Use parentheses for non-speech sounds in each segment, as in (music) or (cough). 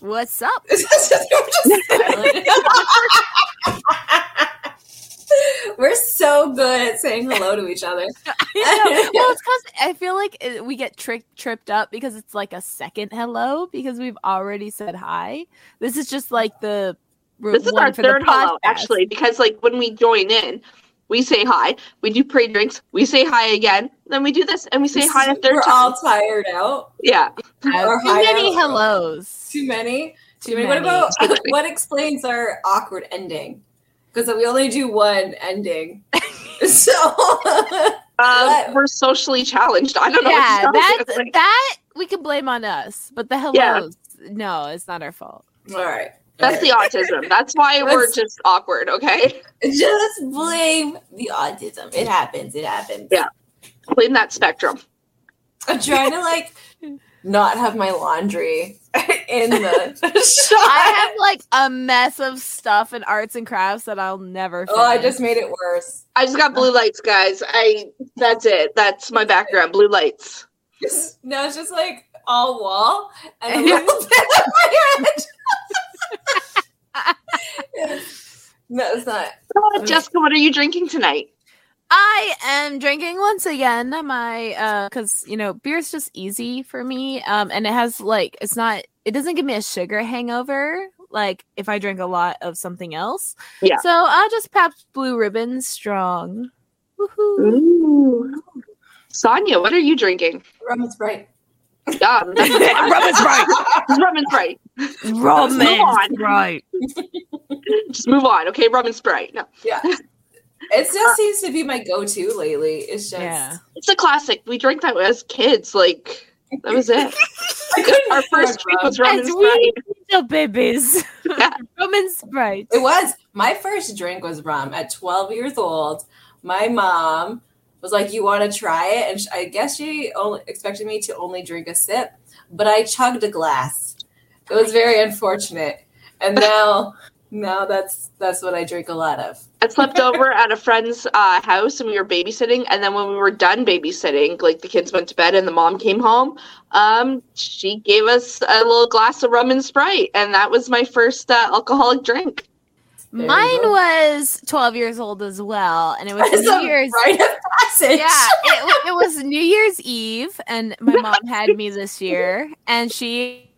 What's up? (laughs) We're so good at saying hello to each other. (laughs) (laughs) well, it's because I feel like uh, we get tricked tripped up because it's like a second hello because we've already said hi. This is just like the This is our third hello, actually, because like when we join in, we say hi, we do pre drinks, we say hi again, then we do this and we say hi a 3rd We're time. all tired out. yeah. Or Too many out. hellos. Too many. Too Too many. What many. about (laughs) what explains our awkward ending? Because we only do one ending. (laughs) so (laughs) Um, we're socially challenged. I don't know. yeah, what to tell you. that's Like, that we can blame on us, but the hellos, no, it's not our fault. all right. That's the autism. That's why we're just awkward, okay? just blame the autism. It happens. It happens. Yeah. Blame that spectrum. I'm trying to like not have my laundry (laughs) in the shot. (laughs) I have like a mess of stuff and arts and crafts that I'll never. finish. Oh, I just made it worse. I just got blue lights, guys. I that's it. That's my background. Blue lights. Just, now it's just like all wall and a (laughs) little bit of my head. no, it's not. Uh, Jessica, what are you drinking tonight? I am drinking once again my uh cuz you know beer's just easy for me um and it has like it's not it doesn't give me a sugar hangover like if I drink a lot of something else. Yeah. So I'll just Pabst Blue Ribbon strong. Woohoo. Ooh. Sonia, what are you drinking? Rum and Sprite. Yeah, (laughs) that's Rum and Sprite. (laughs) Rum and Sprite. Rum Move on. right. (laughs) Just move on, okay? Rum and Sprite. No, Yeah. It just uh, seems to be my go-to lately. It's just Yeah. it's a classic. We drank that as kids. Like that was it. I couldn't Our first drink was rum and As Sprite. we little babies. Yeah. Rum and Sprite. It was my first drink was rum at 12 years old. My mom was like, "You want to try it?" And sh- I guess she only expected me to only drink a sip, but I chugged a glass. It was very unfortunate, and (laughs) now, now that's that's what I drink a lot of. I slept over (laughs) at a friend's uh, house and we were babysitting. And then when we were done babysitting, like the kids went to bed and the mom came home, um, she gave us a little glass of rum and Sprite, and that was my first uh, alcoholic drink. There Mine was 12 years old as well. And it was It's New a Year's. rite of passage. Yeah, it, it was New Year's Eve, and my mom (laughs) had me this year, and she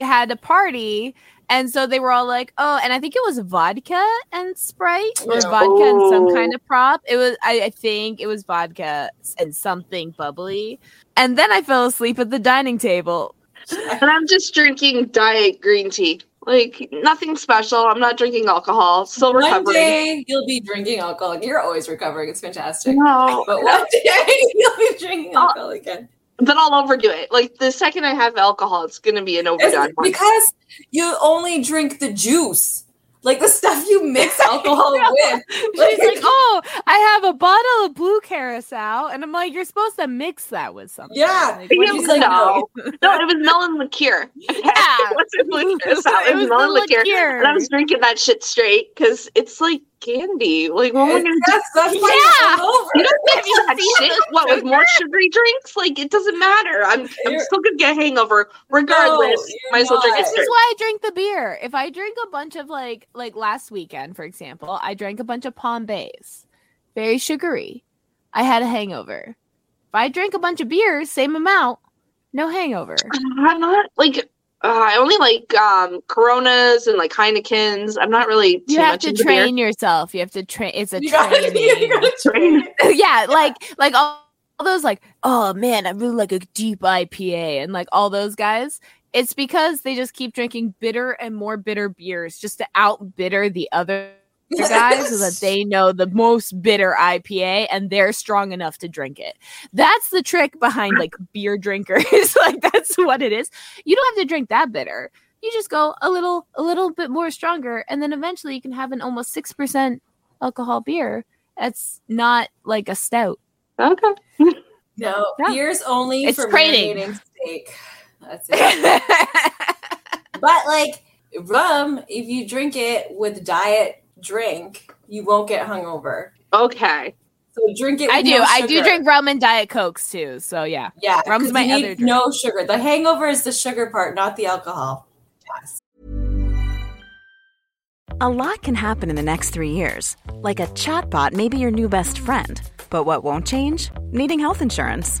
had a party. And so they were all like, "Oh!" And I think it was vodka and Sprite, or Yeah. vodka and some Oh. kind of prop. It was, I, I think, it was vodka and something bubbly. And then I fell asleep at the dining table. (laughs) And I'm just drinking diet green tea. Like nothing special. I'm not drinking alcohol. Still One recovering. day you'll be drinking alcohol. You're always recovering. It's fantastic. No, But one (laughs) day you'll be drinking Oh. alcohol again. then I'll overdo it. Like the second I have alcohol, it's gonna be an overdone one. because you only drink the juice, like the stuff you mix (laughs) alcohol (laughs) with. She's like, "Oh, I have a bottle of blue carousel," and I'm like, "You're supposed to mix that with something." Yeah. Like, Yeah, what do you She's like, no. No, it was melon liqueur. (laughs) Yeah. it wasn't blue curacao. It, It was, was melon liqueur. liqueur. And I was drinking that shit straight because it's like candy. Like when we're It's- that's, that's why Yeah. you're hungover. you don't mix you that seen shit. What with more sugary drinks? Like it doesn't matter. I'm I'm You're- still gonna get a hangover regardless. you're Might as well drink it. This is why I drink the beer. If I drink a bunch of like like last weekend, for example, I drank a bunch of Palm Bays, very sugary. I had a hangover. If I drink a bunch of beers, same amount, no hangover. I'm not like uh, I only like um Coronas and like Heinekens. I'm not really too You have much to into beer. train yourself. You have to train. It's a (laughs) You gotta, (laughs) you training. gotta train. (laughs) yeah, like like all, all those like, oh man, I really like a deep IPA and like all those guys. It's because they just keep drinking bitter and more bitter beers just to out bitter the other guys so that they know the most bitter IPA and they're strong enough to drink it. That's the trick behind like beer drinkers. (laughs) like that's what it is. You don't have to drink that bitter. you just go a little a little bit more stronger and then eventually you can have an almost 6% alcohol beer that's not like a stout Okay. (laughs) No, Yeah. beer's only It's for trading. marinating steak. That's it. (laughs) but like rum, if you drink it with diet drink, you won't get hungover. Okay. So drink it. i do no i do drink rum and diet cokes too so yeah Yeah, Rum's my you need other drink. No sugar. The hangover is the sugar part, not the alcohol. Yes. A lot can happen in the next three years. Like a chatbot may be your new best friend. But what won't change? Needing health insurance.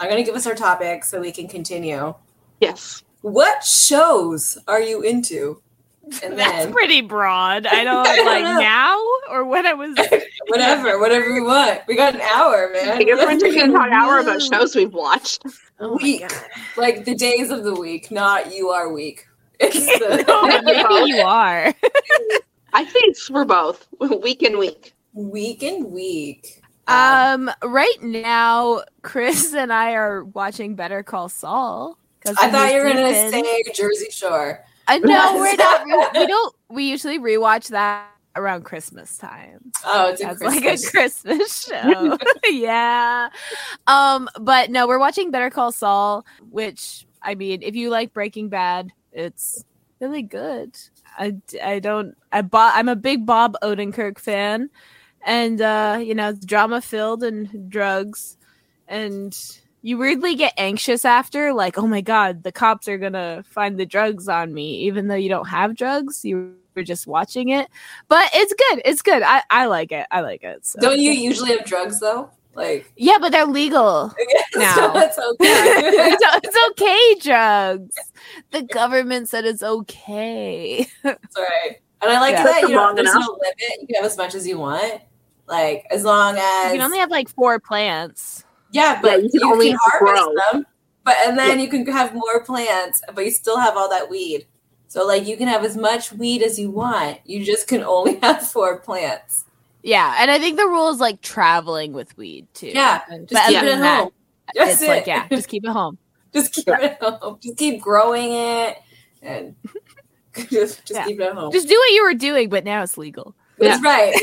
I'm gonna give us our topic so we can continue. Yes. What shows are you into? And that's then pretty broad i don't (laughs) I don't like know. now or when i was (laughs) whatever, whatever we want. We got an hour, man. I guess we're taking an hour about (laughs) shows we've watched. oh week, like the days of the week, not you are week. It's the no, maybe you are I think it's for both week and week. week and week. Um, right now, Chris (laughs) and I are watching Better Call Saul. I thought you were gonna season- say Jersey Shore. Uh, no, (laughs) we're not. We, we don't. We usually rewatch that around Christmas time. Oh, it's a As like a Christmas. Christmas (laughs) show. yeah. Um, but no, we're watching Better Call Saul, which I mean, if you like Breaking Bad, it's really good. I, I don't I bought I'm a big Bob Odenkirk fan. And uh, you know, it's drama filled and drugs. And you weirdly get anxious after, like, oh my god, the cops are gonna find the drugs on me, even though you don't have drugs. You were just watching it. But it's good. It's good. I, I like it. I like it. So. Don't you usually have drugs though? Like Yeah, but they're legal. (laughs) Now. so it's (laughs) okay. it's, it's okay, drugs. The government said it's okay. It's all right. And I like Yeah. that you know Long there's enough. no limit. You can have as much as you want. Like as long as You can only have like four plants. yeah, but Yeah, you can only harvest grow. them. But and then you can have more plants, but you still have all that weed. So like you can have as much weed as you want. You just can only (laughs) have four plants. Yeah, and I think the rule is like traveling with weed too. Yeah, But Just keep it than at that, home. That's it's like it. yeah, just keep it home. (laughs) just keep it home. Just keep growing it and (laughs) just, just Yeah. keep it at home. Just do what you were doing, but now it's legal. That's right.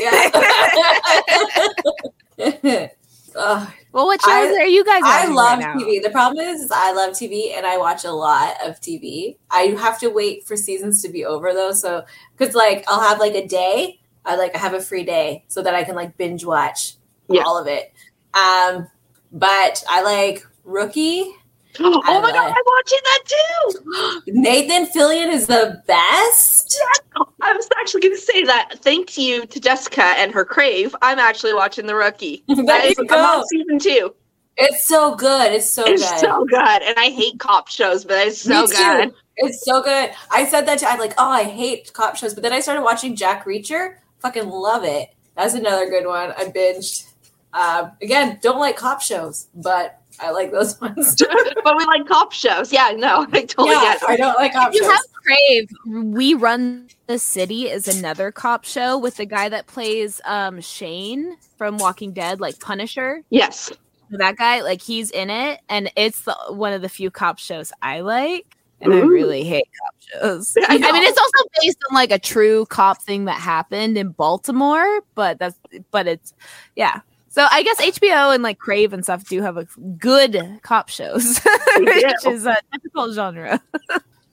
Yeah. (laughs) Ugh, Well, what shows I- are you guys? I love right? TV. The problem is, is I love TV and I watch a lot of TV. I have to wait for seasons to be over though. So, because like I'll have like a day, I like I have a free day so that I can like binge watch Yeah. all of it. Um, but I like Rookie. Oh I my god, I'm watching that too. (gasps) Nathan Fillion is the best. I was actually going to say that. Thank you to Jessica and her crave. I'm actually watching The Rookie. (laughs) That is, I'm on season two. It's so good. It's so good. it's good. so good, and I hate cop shows, but it's so good. It's so good. I said that to I'm like, oh, I hate cop shows, but then I started watching Jack Reacher. Fucking love it. That's another good one. I binged. Um, again, don't like cop shows, but I like those (laughs) ones. (laughs) but we like cop shows. Yeah, no, (laughs) I totally yeah, get it. I don't like cop If you shows. have Crave, We Own This City is another cop show with the guy that plays um Shane from Walking Dead, like Punisher. yes. That guy, like he's in it, and it's the, one of the few cop shows I like. And I really hate cop shows. I I, mean, it's also based on like a true cop thing that happened in Baltimore, but that's but it's yeah. So I guess HBO and like Crave and stuff do have a good cop shows, (laughs) which is a typical genre.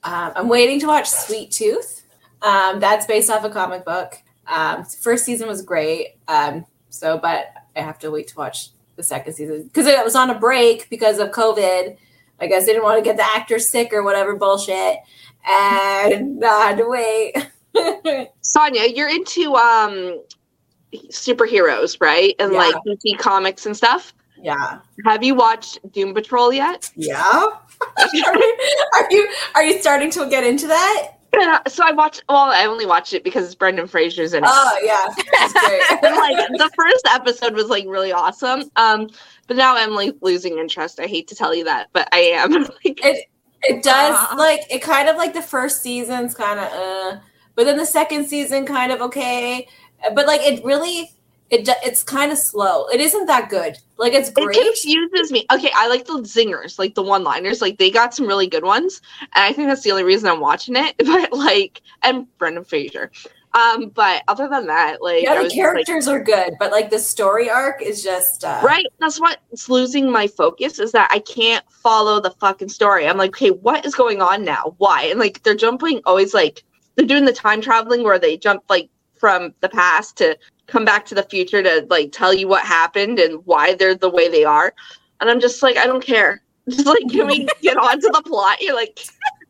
Um, I'm waiting to watch Sweet Tooth. Um, that's based off a comic book. Um, first season was great. Um, so, but I have to wait to watch the second season because it was on a break because of COVID. I guess they didn't want to get the actors sick or whatever bullshit, and (laughs) I had to wait. (laughs) Sonia, you're into um superheroes, right? And Yeah. like DC comics and stuff. yeah, Have you watched Doom Patrol yet? yeah. are, (laughs) you, are you are you starting to get into that? (laughs) So I watched. Well, I only watched it because Brendan Fraser's in it. Oh yeah, that's great. (laughs) like the first episode was like really awesome. Um, but now I'm like losing interest. I hate to tell you that, but I am. like, it it does Uh. like it kind of like the first season's kind of uh but then the second season kind of okay but like it really it it's kind of slow it isn't that good like it's it great confuses me. Okay, I like the zingers, like the one-liners. Like they got some really good ones, and I think that's the only reason I'm watching it. (laughs) But like, and Brendan Fraser. Um, but other than that, like, yeah the was just, like, characters are good but like the story arc is just uh Right. That's what's losing my focus is that I can't follow the fucking story. I'm like, okay, what is going on now? Why? And like they're jumping always like they're doing the time traveling where they jump like from the past to come back to the future to like tell you what happened and why they're the way they are. And I'm just like, I don't care. (laughs) Just like can we get on to the plot? You're like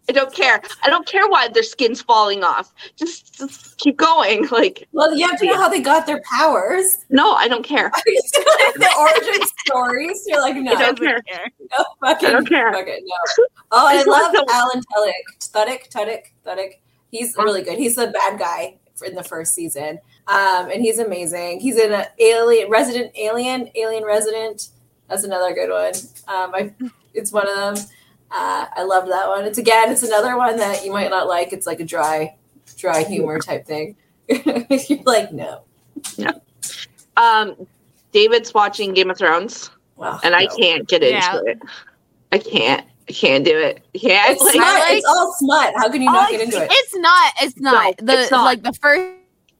I don't care. I don't care why their skin's falling off. Just, just keep going. (laughs) Like, well you have to know how they got their powers no, I don't care. (laughs) the origin stories you're like no I don't care. no fucking I don't care. fucking no oh I love Alan Tudyk Tudyk Tudyk Tudyk he's really good he's the bad guy in the first season. Um and he's amazing. He's in a alien resident alien alien resident. That's another good one. Um I it's one of them. Uh I love that one. It's again it's another one that you might not like. It's like a dry dry humor type thing. (laughs) You're like no. No. Um, David's watching Game of Thrones, wow. and I can't get into Yeah. it. I can't. I can't do it. I can't. it's Like, smut. Like- it's all smut how can you not get into it It's not. It's not. No, the it's not. like the first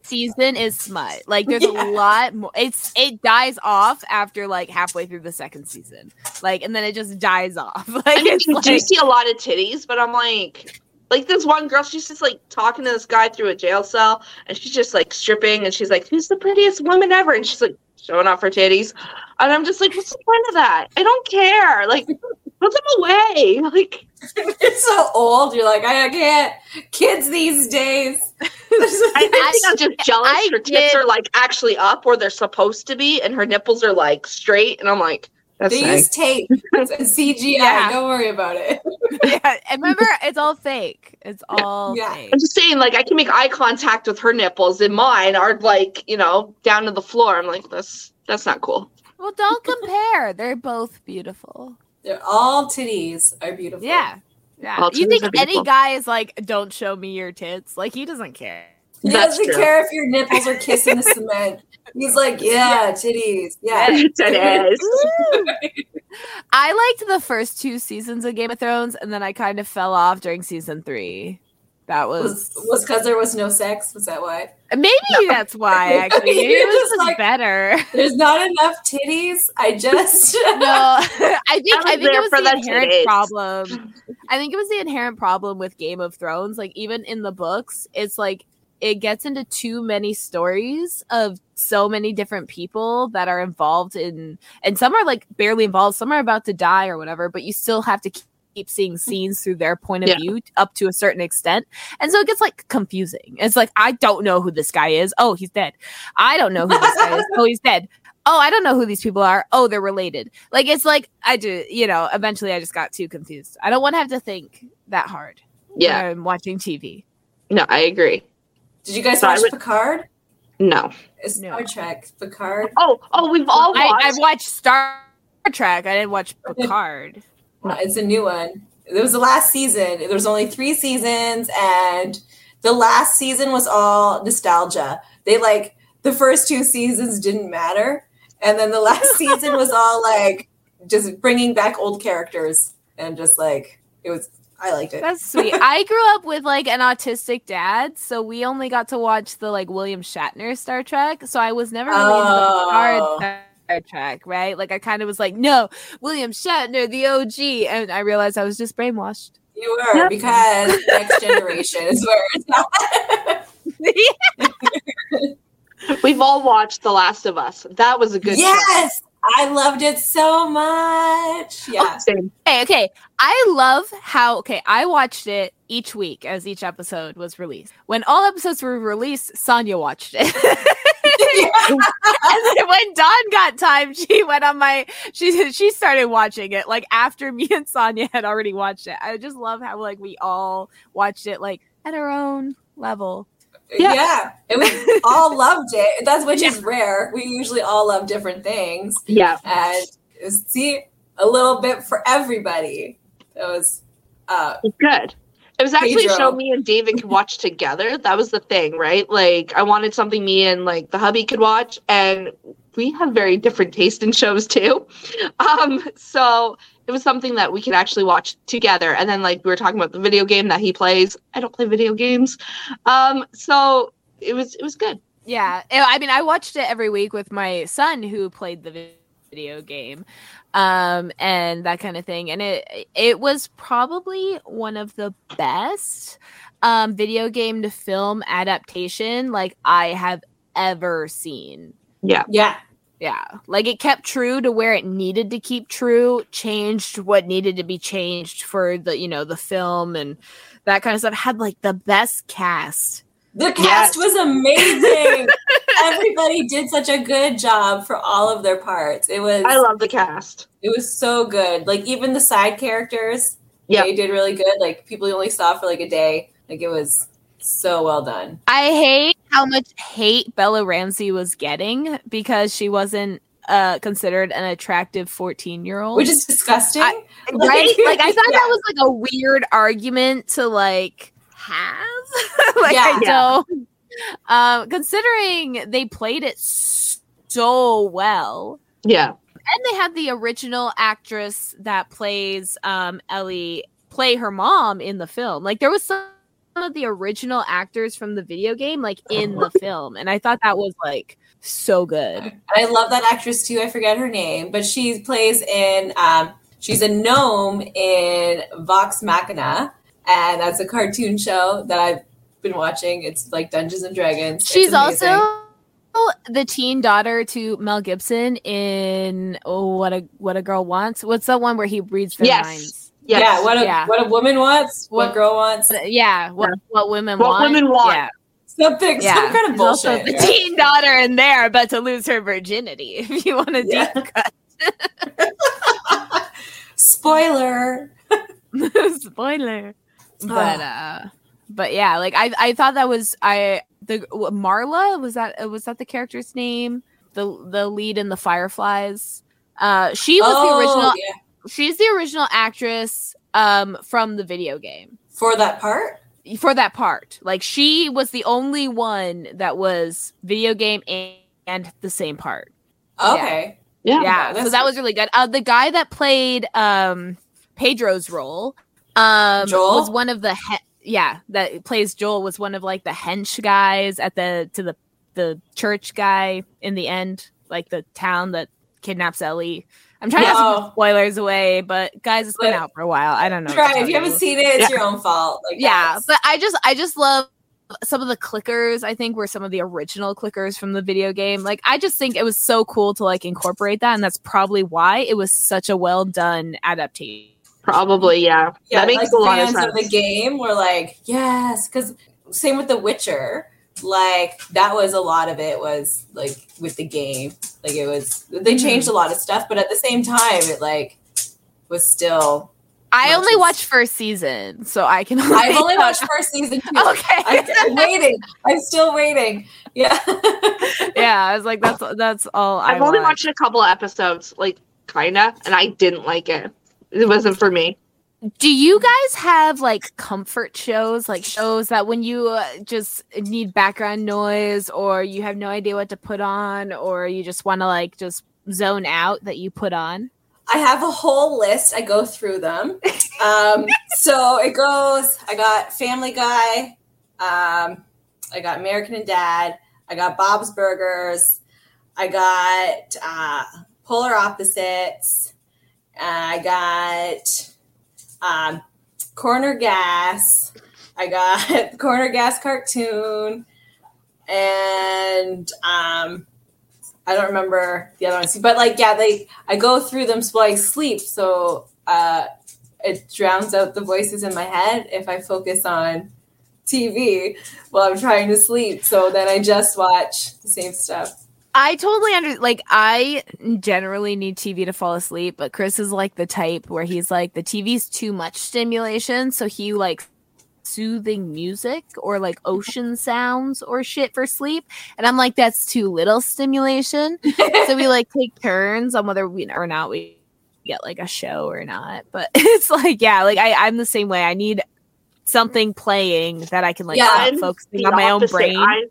season is smut. Like there's Yeah. a lot more. It's it dies off after like halfway through the second season. Like and then it just dies off. (laughs) Like I mean, it's you do see a lot of titties, but I'm like, like this one girl, she's just like talking to this guy through a jail cell, and she's just like stripping, and she's like, "Who's the prettiest woman ever?" And she's like showing off her titties, and I'm just like, "What's the point of that? I don't care. Like, put them away. (laughs) Like, (laughs) You're so old. You're like, I can't. Kids these days. (laughs) I, I think I'm just jealous. I her tits did- are like actually up where they're supposed to be, and her nipples are like straight, and I'm like, that's they nice. use tape. It's CGI. (laughs) Yeah. Don't worry about it. (laughs) yeah, and remember, it's all fake. It's all Yeah. fake. I'm just saying, like, I can make eye contact with her nipples, and mine are like, you know, down to the floor. I'm like, that's that's not cool. Well, don't compare. They're both beautiful. They're all titties are beautiful. Yeah. Yeah. All you think any guy is like, don't show me your tits? Like he doesn't care. He That's doesn't true. care if your nipples are kissing the cement. He's like, (laughs) yeah, titties. Yeah. That is. (laughs) (laughs) I liked the first two seasons of Game of Thrones, and then I kind of fell off during season three. That Was was was because there was no sex? Was that why? maybe that's why actually. Maybe You're it was just just like- better. There's not enough titties. I just No, I think I was I think there it was for the the inherent titties. problem. I think it was the inherent problem with Game of Thrones. Like even in the books, it's like it gets into too many stories of so many different people that are involved in, and some are like barely involved, some are about to die or whatever. But you still have to keep seeing scenes through their point of Yeah. view up to a certain extent, and so it gets like confusing. It's like I don't know who this guy is. Oh, he's dead. I don't know who this guy is. (laughs) Oh, he's dead oh, I don't know who these people are. Oh, they're related. Like it's like I do, you know, eventually I just got too confused. I don't want to have to think that hard. Yeah, When I'm watching TV. no, I agree. Did you guys So watch would- Picard? No. It's No. Star Trek. Picard. Oh, oh, we've all I, watched. I've watched Star Trek. I didn't watch Picard. Uh, It's a new one. It was the last season. There was only three seasons, and the last season was all nostalgia. They like the first two seasons didn't matter, and then the last (laughs) season was all like just bringing back old characters and just like it was. I liked it. That's sweet. (laughs) I grew up with like an autistic dad, so we only got to watch the like William Shatner Star Trek. So I was never really into the Oh. Picard Star Trek, right? Like I kind of was like, no, William Shatner, the OG, and I realized I was just brainwashed. You were because (laughs) next generation is where it's not. (laughs) We've all watched The Last of Us. That was a good show. Yes, I loved it so much. Yeah. Oh, same. Okay, okay. I love how okay, I watched it each week as each episode was released. When all episodes were released, Sonia watched it. and then (laughs) when Dawn got time, she went on my she she started watching it like after me and Sonia had already watched it. I just love how like we all watched it like at our own level. Yeah. Yeah. And we all (laughs) loved it. That's which is rare. We usually all love different things. Yeah. And was- see a little bit for everybody. That was uh Good. It was actually a show me and David could watch together. That was the thing, right? Like I wanted something me and like the hubby could watch, and we have very different taste in shows too. (laughs) Um, so it was something that we could actually watch together. And then like we were talking about the video game that he plays. I don't play video games. Um, so it was it was good. Yeah, I I mean, I watched it every week with my son who played the video game, um, and that kind of thing. And it it was probably one of the best um, video game to film adaptation like I have ever seen. Yeah. yeah. Yeah, like it kept true to where it needed to keep true, changed what needed to be changed for the you know the film and that kind of stuff. Had like the best cast. The cast Yes. was amazing. (laughs) Everybody did such a good job for all of their parts. It was I love the cast. it was so good. Like even the side characters, yeah, they did really good. Like people you only saw for like a day. Like it was so well done. I hate how much hate Bella Ramsey was getting because she wasn't uh considered an attractive 14 year old. Which is disgusting. I- (laughs) right? Like I thought that was like a weird argument to like have. (laughs) like I Yeah. don't um considering they played it so well. Yeah. And they had the original actress that plays um Ellie play her mom in the film. Like there was some of the original actors from the video game like in the (laughs) film and I thought that was like so good. I love that actress too. I forget her name, but she plays in. Um, she's a gnome in Vox Machina, and that's a cartoon show that I've been watching. It's like Dungeons and Dragons. She's also the teen daughter to Mel Gibson in oh what a what a girl wants. What's that one where he reads their Yes. minds? Yes. yeah. What a Yeah. what a woman wants, what, What- girl wants, Yeah, what what women What want. What women want. Yeah, something, yeah. some kind of There's also bullshit. the right? teen daughter in there, about to lose her virginity. (laughs) If you want to Yeah. deep cut, (laughs) Spoiler. (laughs) spoiler. But uh, but yeah, like I I thought that was I the Marla was that was that the character's name the the lead in the Fireflies. Uh, she was the original. Yeah. she's the original actress um from the video game for that part. for that part like she was the only one that was video game and, and the same part Okay. Yeah. yeah, so that was really good uh the guy that played um pedro's role um Joel? was one of the he- yeah that plays joel was one of like the hench guys at the to the the church guy in the end like the town that kidnaps ellie i'm trying not to give spoilers away but guys it's been But- out for a while i don't know what Try if you haven't seen it, it's Yeah. your own fault. Like yeah that's- but i just i just love some of the clickers i think were some of the original clickers from the video game like i just think it was so cool to like incorporate that and that's probably why it was such a well done adaptation Probably, yeah. yeah, that makes like a lot of sense. of the game were like, yes, because same with The Witcher. Like that was a lot of it was like with the game. Like it was they Mm-hmm. changed a lot of stuff, but at the same time, it like was still. i only is- watched first season so i can I've only watched (laughs) first season. Two. okay I, I'm (laughs) waiting. I'm still waiting. Yeah. (laughs) yeah i was like that's that's all I've I only watched. watched a couple episodes, like kinda, and I didn't like it. It wasn't for me. Do you guys have like comfort shows like shows that when you uh, just need background noise or you have no idea what to put on or you just want to like just zone out that you put on I have a whole list. I go through them. Um, (laughs) so it goes. I got Family Guy. Um, I got American and Dad. I got Bob's Burgers. I got uh, Solar Opposites. I got um, Corner Gas. I got (laughs) Corner Gas cartoon. and um, I don't remember the other ones, but like yeah, they I go through them so I sleep, so uh, it drowns out the voices in my head if I focus on TV while I'm trying to sleep. So then I just watch the same stuff. I totally under like I generally need TV to fall asleep, but Chris is like the type where he's like the TV's too much stimulation, so he like soothing music or like ocean sounds or shit for sleep. And I'm like, that's too little stimulation. so we like take turns on whether we or not we get like a show or not. But (laughs) it's like, yeah, like I, I'm the same way. I need something playing that I can like Yeah, stop focusing on my own brain. I,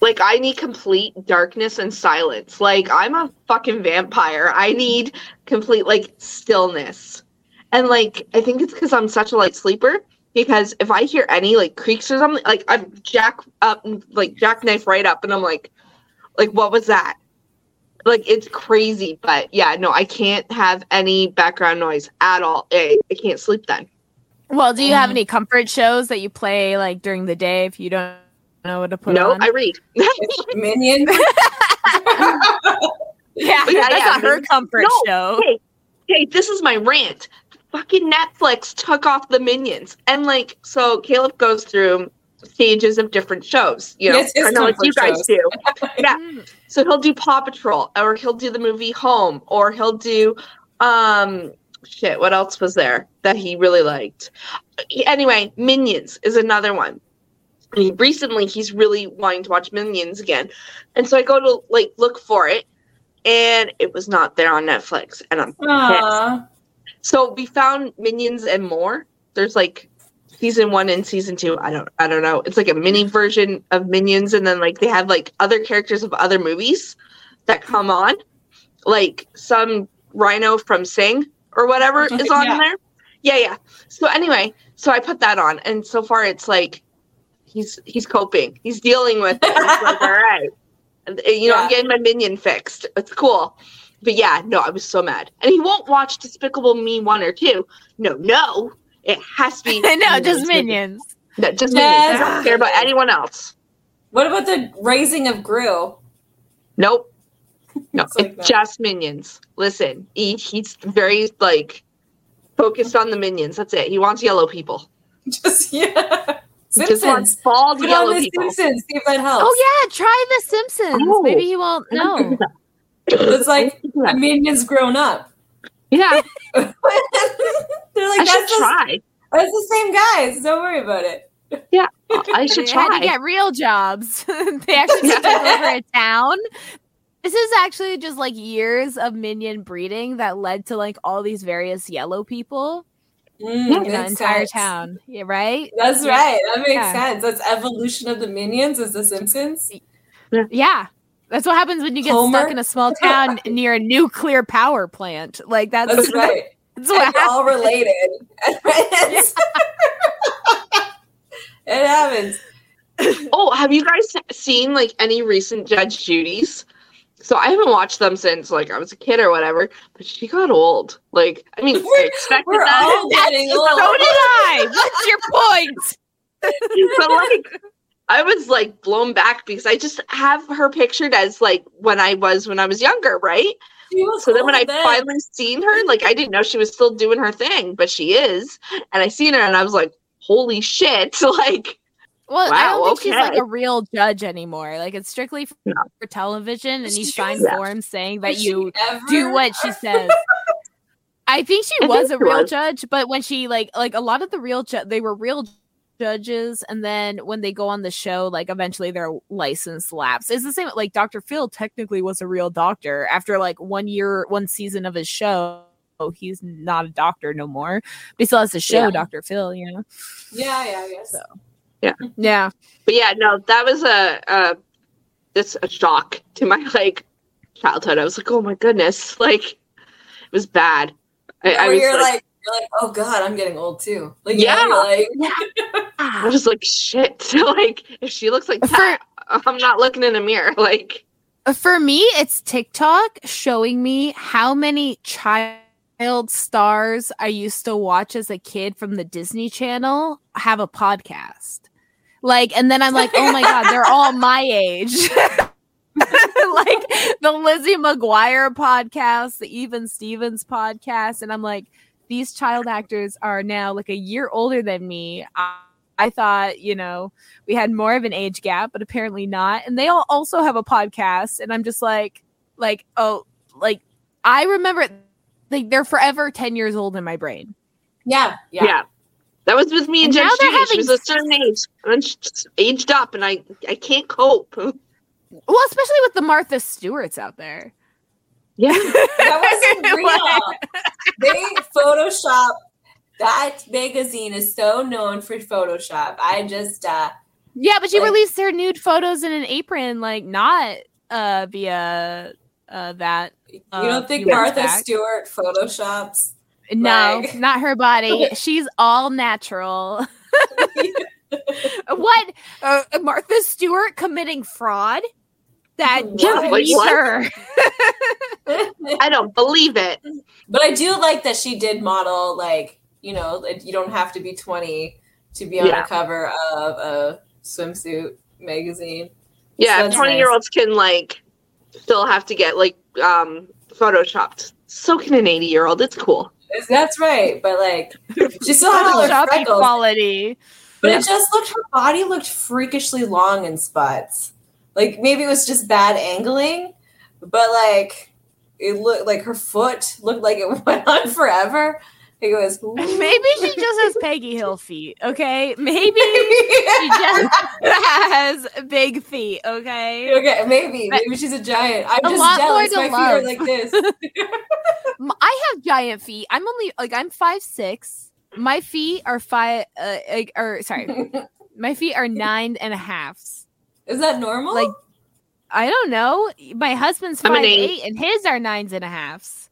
like I need complete darkness and silence. Like I'm a fucking vampire. I need complete like stillness. And like I think it's because I'm such a light sleeper. Because if I hear any like creaks or something, like I'm jack up like jackknife right up and I'm like like what was that? Like it's crazy, but yeah, no, I can't have any background noise at all. I, I can't sleep then. well, do you have Mhm. any comfort shows that you play like during the day if you don't know what to put no, on? I read. (laughs) Minion. (laughs) yeah, But yeah, that's yeah, not her comfort No, show. hey, hey, this is my rant. Fucking Netflix took off the minions. And like, so Caleb goes through stages of different shows, you know, Yes, kind of like you guys shows. do. (laughs) yeah. Mm. So he'll do Paw Patrol, or he'll do the movie Home, or he'll do, um, shit, what else was there that he really liked? Anyway, Minions is another one. Recently, he's really wanting to watch Minions again. And so I go to like look for it, and it was not there on Netflix. And I'm so we found Minions and more. There's like season one and season two. I don't I don't know. It's like a mini version of Minions, and then like they have like other characters of other movies that come on. Like some rhino from Sing or whatever (laughs) is on Yeah. there. Yeah, yeah. So anyway, so I put that on, and so far it's like he's he's coping. He's dealing with it. It's like, (laughs) all right. And, uh, you know, I'm getting my minion fixed. It's cool. But yeah, no, I was so mad. And he won't watch Despicable Me one or two. No, no. It has to be (laughs) no, just minions. No, just Yes. minions. I don't care about anyone else. What about the raising of Gru? Nope. (laughs) No, It's like it's just minions. Listen, he, he's very like focused on the minions. That's it. He wants yellow people. Just yeah. He just wants Simpsons. bald Put yellow on the people. Simpsons. See if that helps. Oh yeah, try the Simpsons. Oh. Maybe he won't know. It's like a minion's grown up. Yeah, (laughs) They're like I should that's the, try. that's the same guys. Don't worry about it. Yeah, (laughs) (laughs) I should They had to try. get real jobs. they actually took over a town. This is actually just like years of minion breeding that led to like all these various yellow people Mm, in the entire sense. town. Yeah, right? That's Yeah. right. That makes Yeah. sense. That's evolution of the minions. Is the Simpsons? Yeah. That's what happens when you get Homer? stuck in a small town (laughs) near a nuclear power plant. Like that's, That's (laughs) right. that's what and they're all related. (laughs) It happens. Oh, have you guys seen like any recent Judge Judy's? So I haven't watched them since like I was a kid or whatever, but she got old. Like, I mean, We're- expected we're that. all getting So old. did I. What's your point? but like I was like blown back because I just have her pictured as like when I was when I was younger, right? So then when I then. finally seen her, like I didn't know she was still doing her thing, but she is. And I seen her and I was like, holy shit. (laughs) Like Well, I don't think she's like a real judge anymore. Like it's strictly for, No. for television, and you She sign was- forms saying that Did you do what she says. (laughs) I think she I was think a she real was. judge, but when she like like a lot of the real ju- they were real judges, and then when they go on the show, like eventually their license lapse. It's the same. Like Dr. Phil technically was a real doctor after like one year, one season of his show. He's not a doctor no more, but he still has the show, Yeah. Dr. Phil. You know, Yeah, yeah, I guess. So. Yeah. Yeah but yeah, no, that was a uh it's a shock to my (laughs) like childhood. I was like, oh my goodness, (laughs) like it was bad. I, I was you're like, like, you're like, oh god, I'm getting old too. Like, Yeah. yeah, you're like, (laughs) I was like, shit. like if she looks like For- that, I'm not looking in a mirror. Like For me, it's TikTok showing me how many child stars I used to watch as a kid from the Disney Channel have a podcast. Like, and then I'm like, oh my god, they're all my age. (laughs) like the Lizzie McGuire podcast, the Even Stevens podcast, and I'm like, these child actors are now like a year older than me. I, I thought, you know, we had more of an age gap, but apparently not. And they all also have a podcast, and I'm just like, like, oh, like I remember, like they're forever ten years old in my brain. Yeah, Yeah. yeah. That was with me and, And Judge now they're Judy. She having was a certain age. And then she aged up and I I can't cope. (laughs) Well, especially with the Martha Stewarts out there. Yeah. (laughs) That wasn't (laughs) real. What? they Photoshop. That magazine is so known for Photoshop. I just uh Yeah, but she Like- released her nude photos in an apron, like not uh via uh that. you Uh, don't think Martha back. Stewart photoshops? No, Like- not her body. She's all natural. (laughs) what? Uh, Martha Stewart committing fraud? That Yeah, like what? her. (laughs) I don't believe it. But I do like that she did model like, you know, you don't have to be 20 to be on Yeah. the cover of a swimsuit magazine. Yeah, That's twenty year olds can like still have to get like um photoshopped. So can an eighty year old. It's cool. That's right, but like (laughs) she still had all her freckles. equality. But Yeah. it just looked her body looked freakishly long in spots. Like maybe it was just bad angling, but like it looked like her foot looked like it (laughs) went on forever. Like it was Maybe she just has Peggy Hill feet. Okay, maybe (laughs) she just has big feet. Okay, okay, maybe maybe she's a giant. I'm A just lot more jealous. to My feet are like this. (laughs) (laughs) I have giant feet. I'm only like I'm five six. My feet are five. Uh, like, or sorry, my feet are nine and a halves. Is that normal? Like I don't know. My husband's five eight. eight, and his are nines and a halves.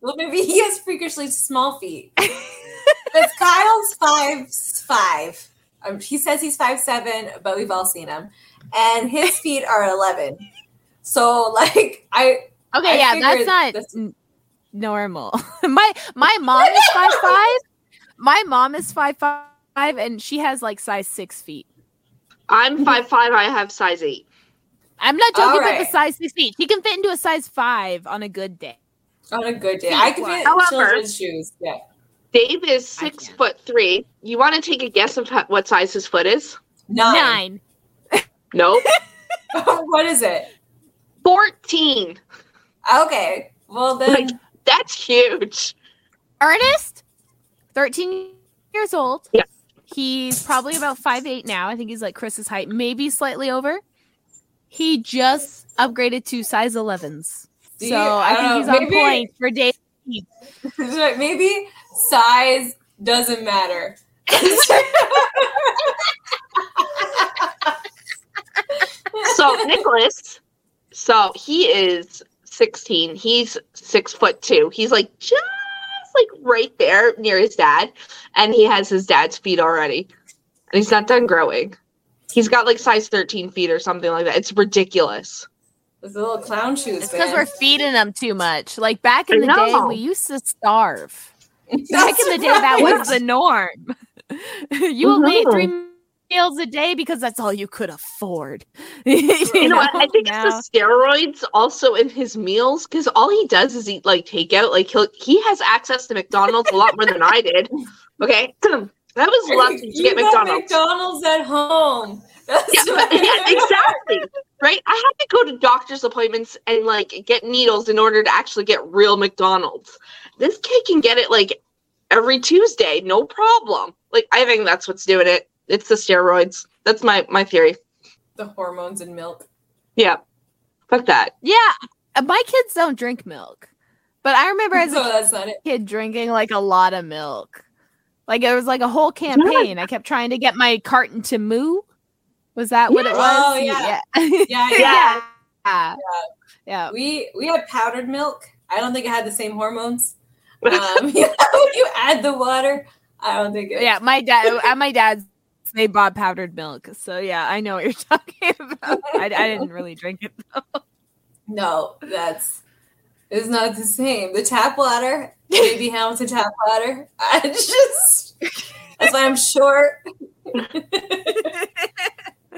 Well, maybe he has freakishly small feet. (laughs) Because Kyle's five five. Um, he says he's five seven, but we've all seen him, and his feet are eleven. So like I Okay, I yeah, that's not that's- n- normal. (laughs) my my mom is five (laughs) five. My mom is five five, and she has like size six feet. I'm five five. I have size eight. I'm not joking about the size six feet. She can fit into a size five on a good day. On a good day I can Feet-wise. fit However- children's shoes. Yeah. Dave is six foot three. You want to take a guess of ho- what size his foot is? Nine. Nine. (laughs) Nope. (laughs) what is it? Fourteen. Okay. Well then Like- That's huge. Ernest, 13 years old. Yeah. He's probably about five eight now. I think he's like Chris's height, maybe slightly over. He just upgraded to size 11s. See, so I I, don't think know, he's on maybe- point for Dave. (laughs) maybe size doesn't matter. (laughs) So Nicholas, so he is sixteen. He's six foot two. He's like just like right there near his dad, and he has his dad's feet already, and he's not done growing. He's got like size thirteen feet or something like that. It's ridiculous. It's a little clown shoes. It's because we're feeding them too much. Like back in I the day, we used to starve. (laughs) Back in the day, that was the norm. (laughs) you only ate Mhm. three meals a day because that's all you could afford. (laughs) You know, what? I think Now- it's the steroids also in his meals because all he does is eat like takeout. Like he he has access to McDonald's a lot more than I did. Okay, (clears throat) that was lucky to You get got McDonald's. McDonald's at home. That's Yeah, (laughs) but- yeah, exactly. Right? I have to go to doctor's appointments and like get needles in order to actually get real McDonald's. This kid can get it like every Tuesday, no problem. Like I think that's what's doing it. It's the steroids. That's my my theory. the hormones in milk. Yeah. Fuck that. Yeah, uh, my kids don't drink milk, but I remember as so a that's not it. kid drinking like a lot of milk. Like it was like a whole campaign. I kept trying to get my carton to moo. Was that what it was? Oh, (laughs) yeah. yeah. Yeah, Yeah. yeah. yeah. We we had powdered milk. I don't think it had the same hormones. (laughs) Um, (laughs) yeah, when you add the water, I don't think it. Yeah, my dad at my dad's they bought powdered milk. So yeah, I know what you're talking about. I, I didn't really drink it though. No, that's it's not the same. The tap water, baby Hamilton tap water. I just That's why I'm short.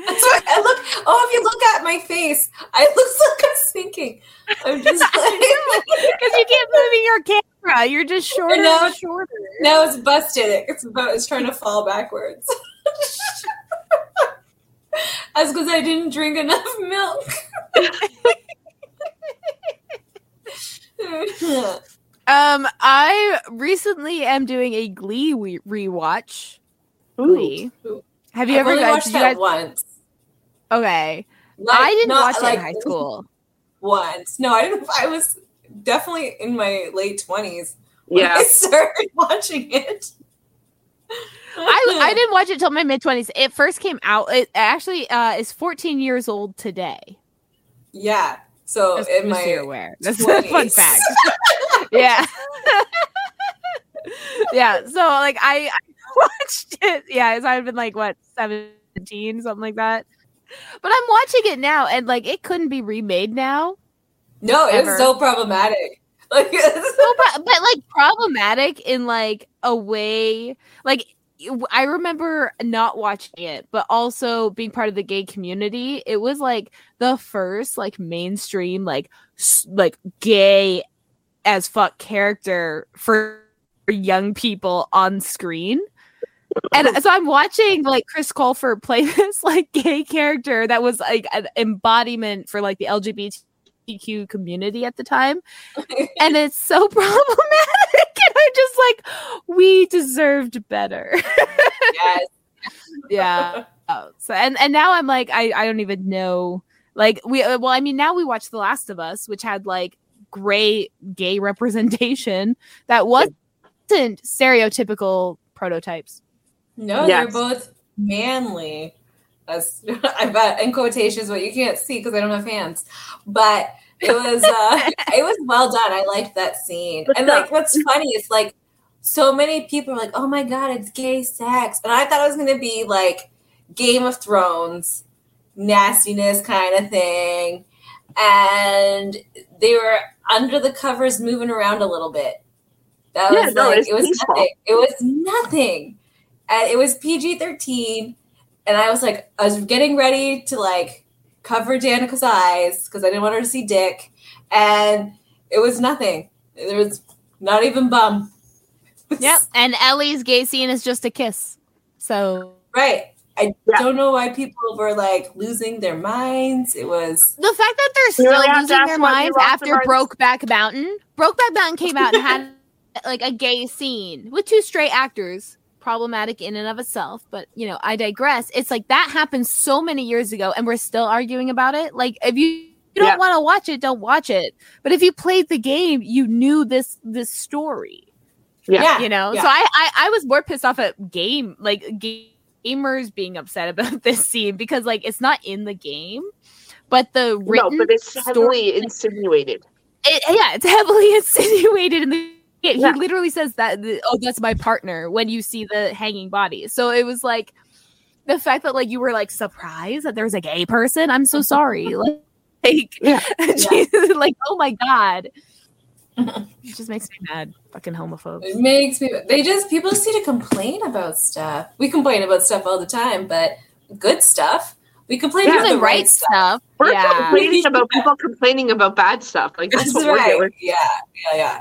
That's why I look. Oh, if you look at my face, I look like I'm sinking. I'm (laughs) just like, Because you keep moving your camera. You're just shorter now and shorter. now it's busted. It's about. It's trying to fall backwards. (laughs) That's because I didn't drink enough milk. (laughs) Um, I recently am doing a Glee re- rewatch. Glee. Ooh. Have you I've ever only guys, watched did you that guys? once. Okay, Like, I didn't not, watch it like, in high school. (laughs) once. No, I didn't. I was definitely in my late twenties when Yeah. I (laughs) started watching it. I I (laughs) didn't watch it till my mid twenties. It first came out. It actually uh, is 14 years old today. Yeah. So Just, in just so you're my aware. That's a fun fact. yeah. yeah. So like I, I watched it. Yeah, so I've been like what 17, something like that. But I'm watching it now, and like it couldn't be remade now. no, it Ever. was so problematic. (laughs) Like So, but, but like problematic in like a way, like I remember not watching it, but also being part of the gay community. It was like the first like mainstream like like gay as fuck character for young people on screen. And so I'm watching like Chris Colfer play (laughs) this like gay character that was like an embodiment for like the LGBTQ community at the time. (laughs) And it's so (laughs) problematic. And I'm just like, we deserved better. yes. yeah. Oh, so and and now I'm like I I don't even know like we uh, well I mean now we watch The Last of Us which had like great gay representation that wasn't stereotypical prototypes. No, Yes. they're both manly. That's (laughs) I bet in quotations, but you can't see because I don't have hands. But it was uh (laughs) it was well done. I liked that scene. And like what's funny is like so many people are like, oh my god, it's gay sex. And I thought it was gonna be like Game of Thrones nastiness kind of thing. And they were under the covers moving around a little bit. That Yeah, was no, like it's it was nothing. It was nothing. And it was PG thirteen. And I was like, I was getting ready to like cover Danica's eyes because I didn't want her to see dick. And it was nothing. There was not even bum. (laughs) Yep. And Ellie's gay scene is just a kiss. So Right. I Yeah. don't know why people were like losing their minds. It was the fact that they're still really losing their minds after their minds? Brokeback Mountain. Brokeback Mountain came out and had (laughs) like a gay scene with two straight actors. Problematic in and of itself, but you know, I digress. It's like that happened so many years ago, and we're still arguing about it. Like, if you, you don't Yeah. want to watch it, don't watch it. But if you played the game, you knew this this story Yeah. you know Yeah. so I, I i was more pissed off at game like ga- gamers being upset about (laughs) this scene because like it's not in the game but the No, written but it's story- insinuated. it, yeah it's heavily (laughs) insinuated in the game. Yeah. he literally says that oh that's my partner when you see the hanging body so it was like the fact that like you were like surprised that there was a gay person i'm so sorry (laughs) like, like (laughs) Yeah. Jesus, like oh my god (laughs) it just makes me mad fucking homophobes it makes me they just people just need to complain about stuff. We complain about stuff all the time, but good stuff. We complain Yeah, about the the right stuff. We're yeah, complaining about people complaining about bad stuff. Like that's, That's what we're right. doing. Yeah, yeah, yeah.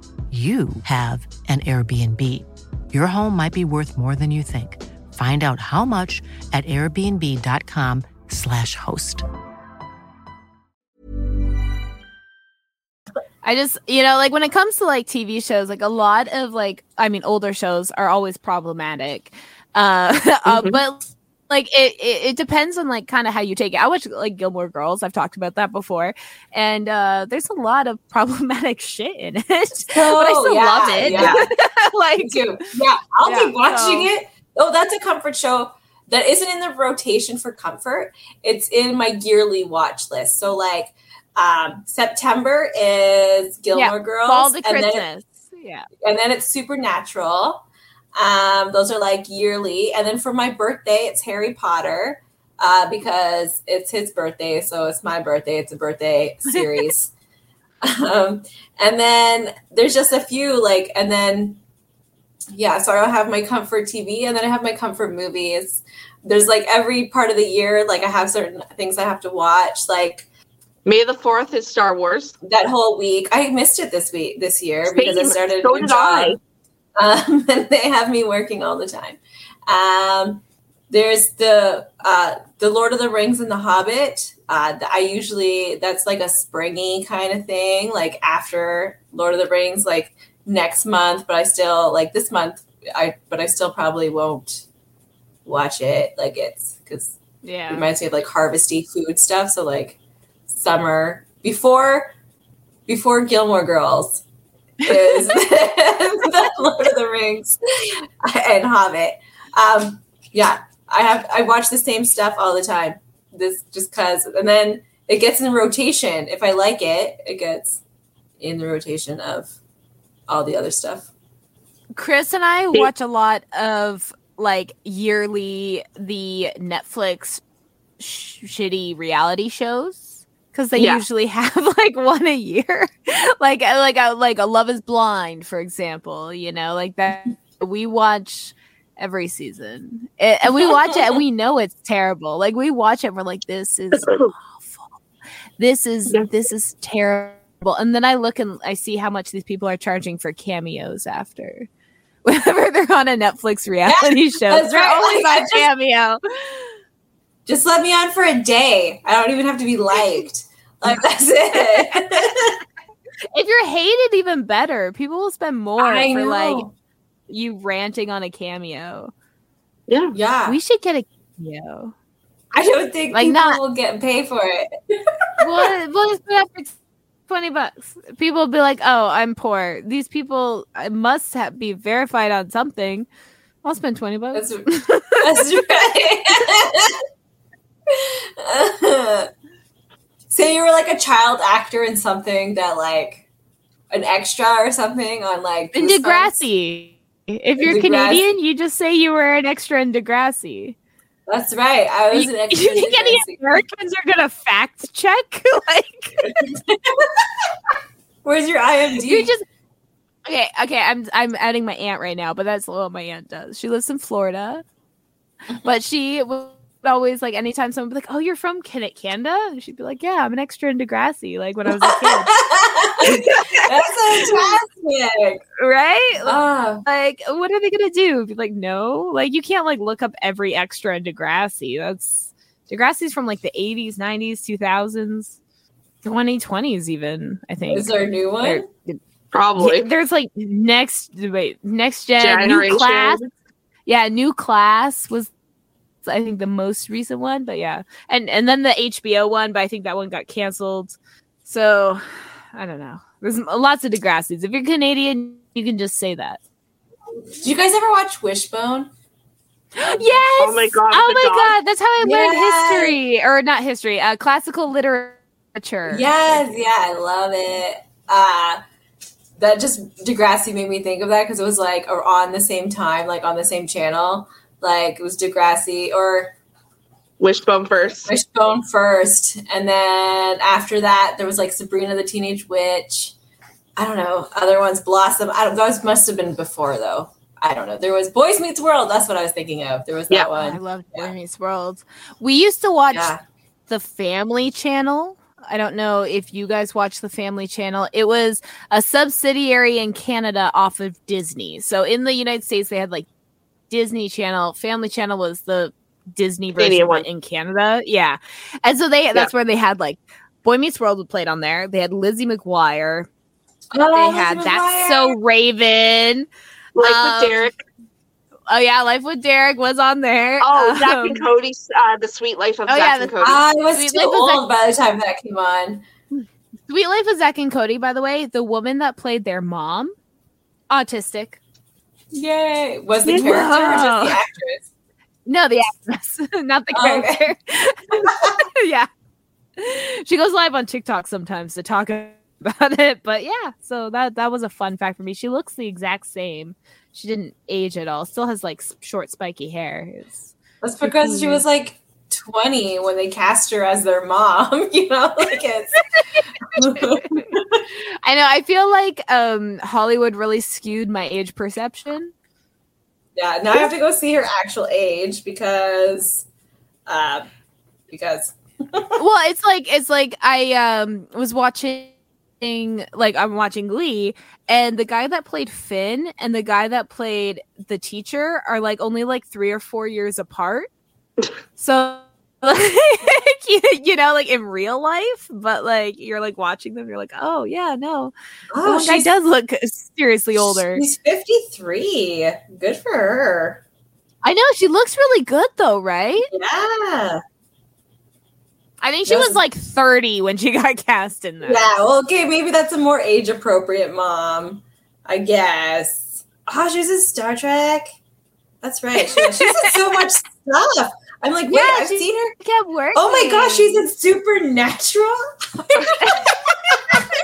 you have an Airbnb. Your home might be worth more than you think. Find out how much at airbnb.com/slash host. I just, you know, like when it comes to like TV shows, like a lot of like, I mean, older shows are always problematic. Uh, (laughs) uh but like it, it, it depends on like kind of how you take it. I watch like Gilmore Girls. I've talked about that before, and uh there's a lot of (laughs) problematic shit in it, Oh, but I still yeah, love it. yeah. (laughs) like. Yeah, I'll Yeah, keep watching so- it. Oh, that's a comfort show that isn't in the rotation for comfort. It's in my yearly watch list. So like um September is Gilmore Girls. Fall to and then it- Christmas. yeah. and then it's Supernatural. Um, those are like yearly, and then for my birthday, it's Harry Potter uh, because it's his birthday, so it's my birthday. It's a birthday (laughs) series, um, and then there's just a few like, and then yeah, so I'll have my comfort TV, and then I have my comfort movies. There's like every part of the year, like I have certain things I have to watch, like May the fourth is Star Wars. that whole week. I missed it this week, this year because I Same. started a So new did job. I. Um, (laughs) and they have me working all the time. Um, there's the uh, the Lord of the Rings and the Hobbit. Uh, I usually that's like a springy kind of thing, like after Lord of the Rings, like next month. But I still like this month. I but I still probably won't watch it. Like it's because yeah, it reminds me of like harvesty food stuff. So like summer before before Gilmore Girls is (laughs) the Lord of the Rings and Hobbit. Um, yeah, I have I watch the same stuff all the time. This just cause, and then it gets in rotation. If I like it, it gets in the rotation of all the other stuff. Chris and I watch a lot of like yearly the Netflix sh- shitty reality shows because they Yeah. usually (laughs) have like one a year, (laughs) like uh, like a like a Love Is Blind, for example. You know, like that we watch every season, A- and we watch it and we know it's terrible. Like we watch it, and we're like, this is (clears throat) awful. This is Yeah. this is terrible. And then I look and I see how much these people are charging for cameos after. (laughs) Whenever they're on a Netflix reality show, that's they're right. always Like, I on just- cameo. Just let me on for a day. I don't even have to be liked. Like that's it. (laughs) If you're hated, even better. People will spend more I for know. like you ranting on a cameo. Yeah. yeah. We should get a cameo. I don't think Like, people not- will get paid for it. (laughs) We'll, we'll just put up for twenty bucks. People will be like, "Oh, I'm poor. These people uh, must have, be verified on something." I'll spend twenty bucks. That's That's right. Say you were like a child actor in something that like an extra or something on like in. Degrassi. If you're Degrassi. Canadian, you just say you were an extra in Degrassi. That's right. I was You, an extra. You think any Americans are gonna fact check? (laughs) like (laughs) Where's your IMD? you just okay. Okay, I'm I'm adding my aunt right now, but that's what my aunt does. She lives in Florida, but she would always like anytime someone would be like, "Oh, you're from Can- Canada," and she'd be like, "Yeah, I'm an extra in Degrassi." Like when I was a kid, (laughs) That's fantastic. right? Ah, like what are they gonna do be like no like you can't like look up every extra in degrassi that's Degrassi's from like the 80s, 90s, 2000s, 2020s, even. I think. Is there a new one? There- Probably. yeah, there's like next wait next gen new class. Yeah, new class was I think the most recent one, but yeah, and and then the HBO one, but I think that one got canceled. So I don't know. There's lots of Degrassi's. If you're Canadian, you can just say that. Did you guys ever watch Wishbone? (gasps) Yes. Oh my God, Oh my dog. god. That's how I learned Yes. history, or not history, uh, classical literature. Yes, yeah, I love it. Uh that just Degrassi made me think of that because it was like or on the same time, like on the same channel. Like it was Degrassi or Wishbone first. Wishbone first, and then after that there was like Sabrina the Teenage Witch. I don't know other ones. Blossom. I don't. Those must have been before though. I don't know. There was Boys Meets World. That's what I was thinking of. There was that one. I one. love Boy Yeah. Meets World. We used to watch Yeah. the Family Channel. I don't know if you guys watch the Family Channel. It was a subsidiary in Canada off of Disney. So in the United States, they had like Disney Channel. Family Channel was the Disney version one. in Canada. Yeah, and so they that's where they had like Boy Meets World was played on there. They had Lizzie McGuire. Oh, They had Lizzie That's McGuire. So Raven. Like Um, with Derek. Oh yeah, Life with Derek was on there. Oh, Zack Um, and Cody. Uh, the Suite Life of oh, Zack yeah, and Cody. I was Sweet too Life of Zack- old by the time that came on. Suite Life of Zack and Cody, by the way, the woman that played their mom, autistic. Yay! Was the character or just the (laughs) actress? No, the actress, (laughs) not the Oh, okay. character. (laughs) yeah. She goes live on TikTok sometimes to talk about it, but yeah, so that that was a fun fact for me. She looks the exact same. She didn't age at all. Still has like short spiky hair. It's That's because she was like 20 when they cast her as their mom. (laughs) You know, like it's. (laughs) I know. I feel like um Hollywood really skewed my age perception. yeah. Now I have to go see her actual age because, uh, because (laughs) well, it's like it's like I um was watching like I'm watching Glee and the guy that played Finn and the guy that played the teacher are like only like 3 or 4 years apart. So like (laughs) you, you know like in real life but like you're like watching them you're like oh yeah no oh, the guy does look seriously older She's 53. Good for her. i know she looks really good though right Yeah. i think she was like 30 when she (laughs) got cast in that Yeah. Well, okay. Maybe that's a more age appropriate mom, I guess. Ah, oh, she was in Star Trek. That's right. She, she's in so (laughs) much stuff. I'm like, wait, Yeah, I've she- seen her. kept working Oh my gosh, she's in Supernatural. (laughs)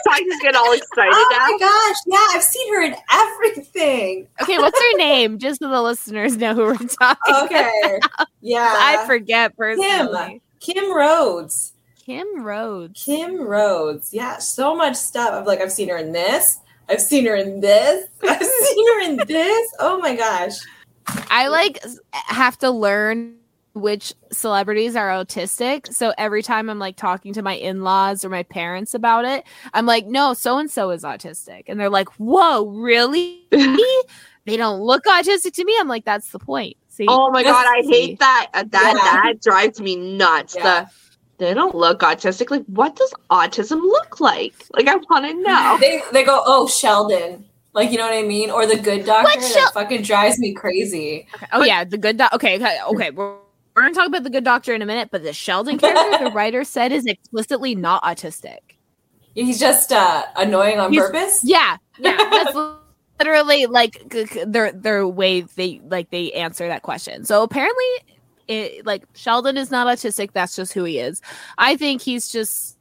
I just get all (laughs) excited Oh now. my gosh, yeah, I've seen her in everything. okay what's her name just so the listeners know who we're talking Okay, yeah, I forget personally. Kim Rhodes. Kim Rhodes. Kim Rhodes. Yeah, so much stuff. I'm like, I've seen her in this. I've seen her in this. (laughs) I've seen her in this. Oh my gosh. I like have to learn which celebrities are autistic. So every time I'm like talking to my in-laws or my parents about it, I'm like, no, so and so is autistic. And they're like, whoa, really? (laughs) they don't look autistic to me. I'm like, that's the point. See? Oh my god, I hate that. Uh, That Yeah. that drives me nuts. Yeah. The they don't look autistic. Like, what does autism look like? Like, I want to know. They they go, oh Sheldon. Like you know what I mean? Or the good doctor What that Shel- fucking drives me crazy. Oh yeah, the good doctor. Okay, okay, okay. We're, we're gonna talk about the good doctor in a minute, but the Sheldon (laughs) character, the writer said, is explicitly not autistic. He's just uh annoying on He's- purpose. Yeah, yeah. (laughs) That's literally like c- c- their their way they like they answer that question. So apparently, it, like Sheldon is not autistic. That's just who he is. I think he's just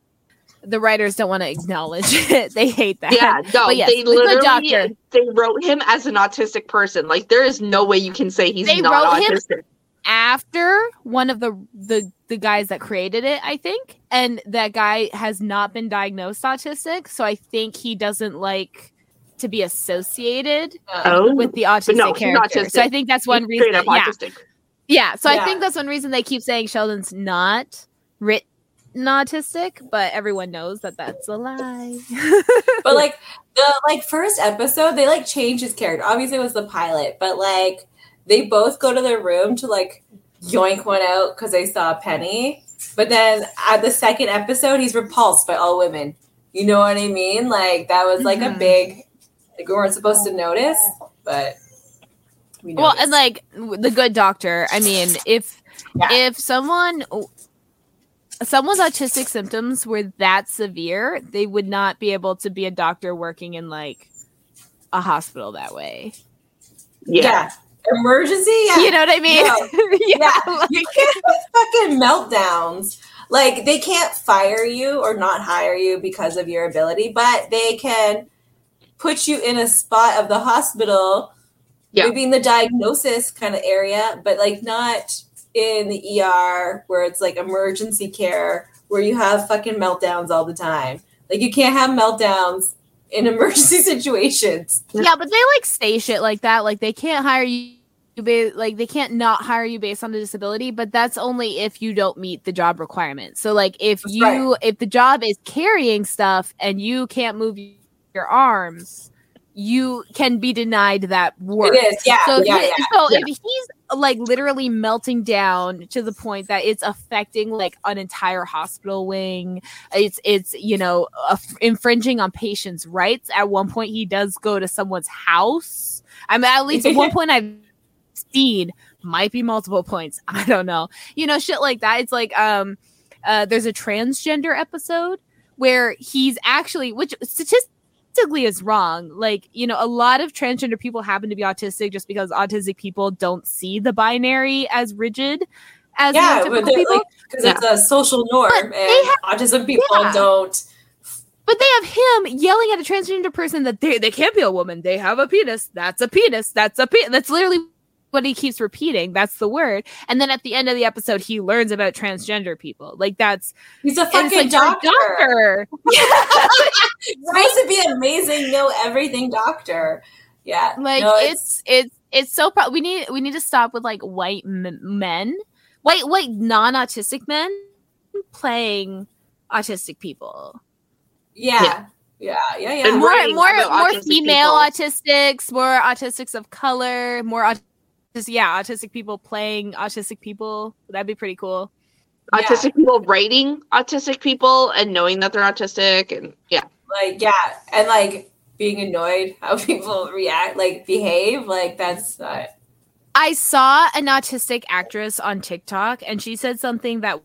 the writers don't want to acknowledge (laughs) it. they hate that. Yeah, no, But yes, they the literally doctor. they wrote him as an autistic person. Like, there is no way you can say he's They not wrote him- autistic. After one of the the the guys that created it, I think, and that guy has not been diagnosed autistic. So I think he doesn't like to be associated Oh, with the autistic no, character. autistic. So I think that's one He's reason. straight up Yeah, autistic. yeah. So I think that's one reason they keep saying Sheldon's not written autistic, but everyone knows that that's a lie. (laughs) But like the like first episode, they like changed his character. Obviously, it was the pilot, but like they both go to their room to like yoink one out because they saw a penny. But then at the second episode, he's repulsed by all women. You know what I mean? Like that was like Mhm. a big. Like we weren't supposed to notice, but we Well, noticed. and like the good doctor. I mean, if Yeah. if someone someone's autistic symptoms were that severe, they would not be able to be a doctor working in like a hospital that way. yeah. Emergency. Yeah, You know what I mean? No. (laughs) yeah. Yeah, you can't fucking meltdowns. Like they can't fire you or not hire you because of your ability, but they can put you in a spot of the hospital, Yeah. maybe in the diagnosis kind of area, but like not in the ER where it's like emergency care where you have fucking meltdowns all the time. Like you can't have meltdowns in (laughs) emergency situations. yeah, but they like stay shit like that. Like they can't hire you. Ba- like they can't not hire you based on the disability, but that's only if you don't meet the job requirements. So like if That's you if the job is carrying stuff and you can't move your arms, you can be denied that work. It is, yeah, So, if yeah, he- yeah. so Yeah. if he's like literally melting down to the point that it's affecting like an entire hospital wing, it's it's you know uh, infringing on patients' rights. At one point, he does go to someone's house. I mean, at least at one (laughs) point I've seen might be multiple points. (laughs) I don't know. You know, shit like that. It's like um, uh, there's a transgender episode where he's actually, which statistically is wrong. Like, you know, a lot of transgender people happen to be autistic just because autistic people don't see the binary as rigid as yeah, they're, like because it's a social norm, But and they autism people yeah. don't. But they have him yelling at a transgender person that they they can't be a woman. They have a penis. That's a penis. That's a penis. That's literally what he keeps repeating. That's the word. And then at the end of the episode, he learns about transgender people. Like that's He's a fucking like, you're doctor. doctor. (laughs) (laughs) supposed to be amazing, know everything doctor. Yeah, Like no, it's it's it's so. Pro- we need we need to stop with like white m- men, white white non autistic men playing autistic people. yeah, yeah, yeah, yeah. And more more more female people. autistics, more autistics of color, more autistic yeah, autistic people playing autistic people. That'd be pretty cool. Yeah. Autistic people writing autistic people and knowing that they're autistic and yeah. like yeah, and like being annoyed how (laughs) people react, like behave, like that's not. I saw an autistic actress on TikTok and she said something that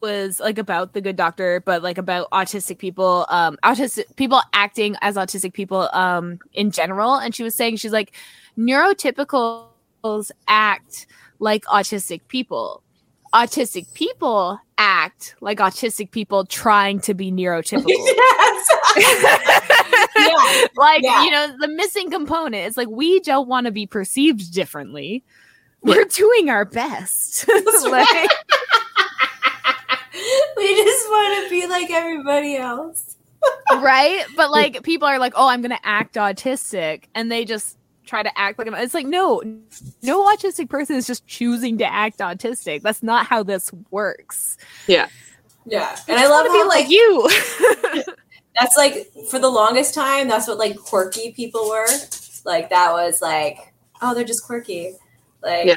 was like about the good doctor but like about autistic people um autistic people acting as autistic people um in general and she was saying she's like neurotypicals act like autistic people. Autistic people act like autistic people trying to be neurotypical. (laughs) (laughs) Yeah, like Yeah. you know the missing component. Is like we don't want to be perceived differently. We're doing our best. (laughs) Like, we just want to be like everybody else. right? But like people are like oh i'm gonna act autistic and they just try to act like I'm- it's like no no autistic person is just choosing to act autistic. That's not how this works. Yeah. Yeah, and I love to be how like like you. (laughs) that's like for the longest time that's what like quirky people were. Like that was like oh they're just quirky. Like Yeah.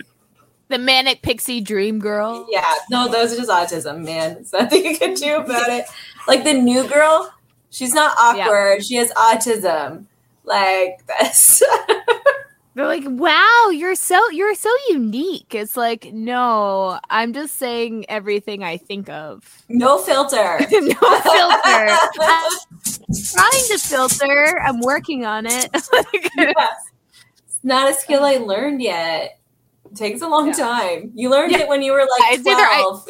the manic pixie dream girl. Yeah. No those are just autism man. There's nothing you can do about it. Like the new girl she's not awkward. She has autism like this. (laughs) They're like, "Wow, you're so you're so unique." It's like, "No, I'm just saying everything I think of." no filter (laughs) no filter. I'm trying to filter. I'm working on it. (laughs) Yeah. it's not a skill i learned yet it takes a long Yeah. time you learned Yeah. it when you were like I- 12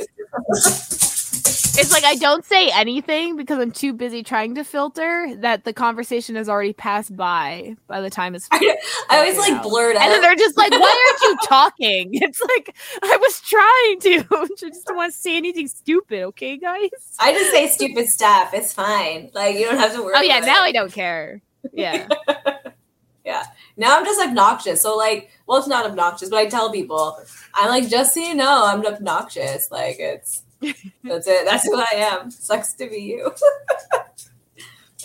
it's like I don't say anything because I'm too busy trying to filter that the conversation has already passed by by the time it's (laughs) I always like out. blurred out and then they're just like, "Why aren't you (laughs) talking?" (laughs) It's like I was trying to. I just don't want to say anything stupid, okay, guys? I just say stupid stuff. It's fine. Like you don't have to worry. Oh yeah, now it. I don't care. Yeah. yeah. now I'm just obnoxious. So like, well, it's not obnoxious, but I tell people I'm like, just so you know, I'm obnoxious. Like it's that's it. That's who I am. Sucks to be you. (laughs)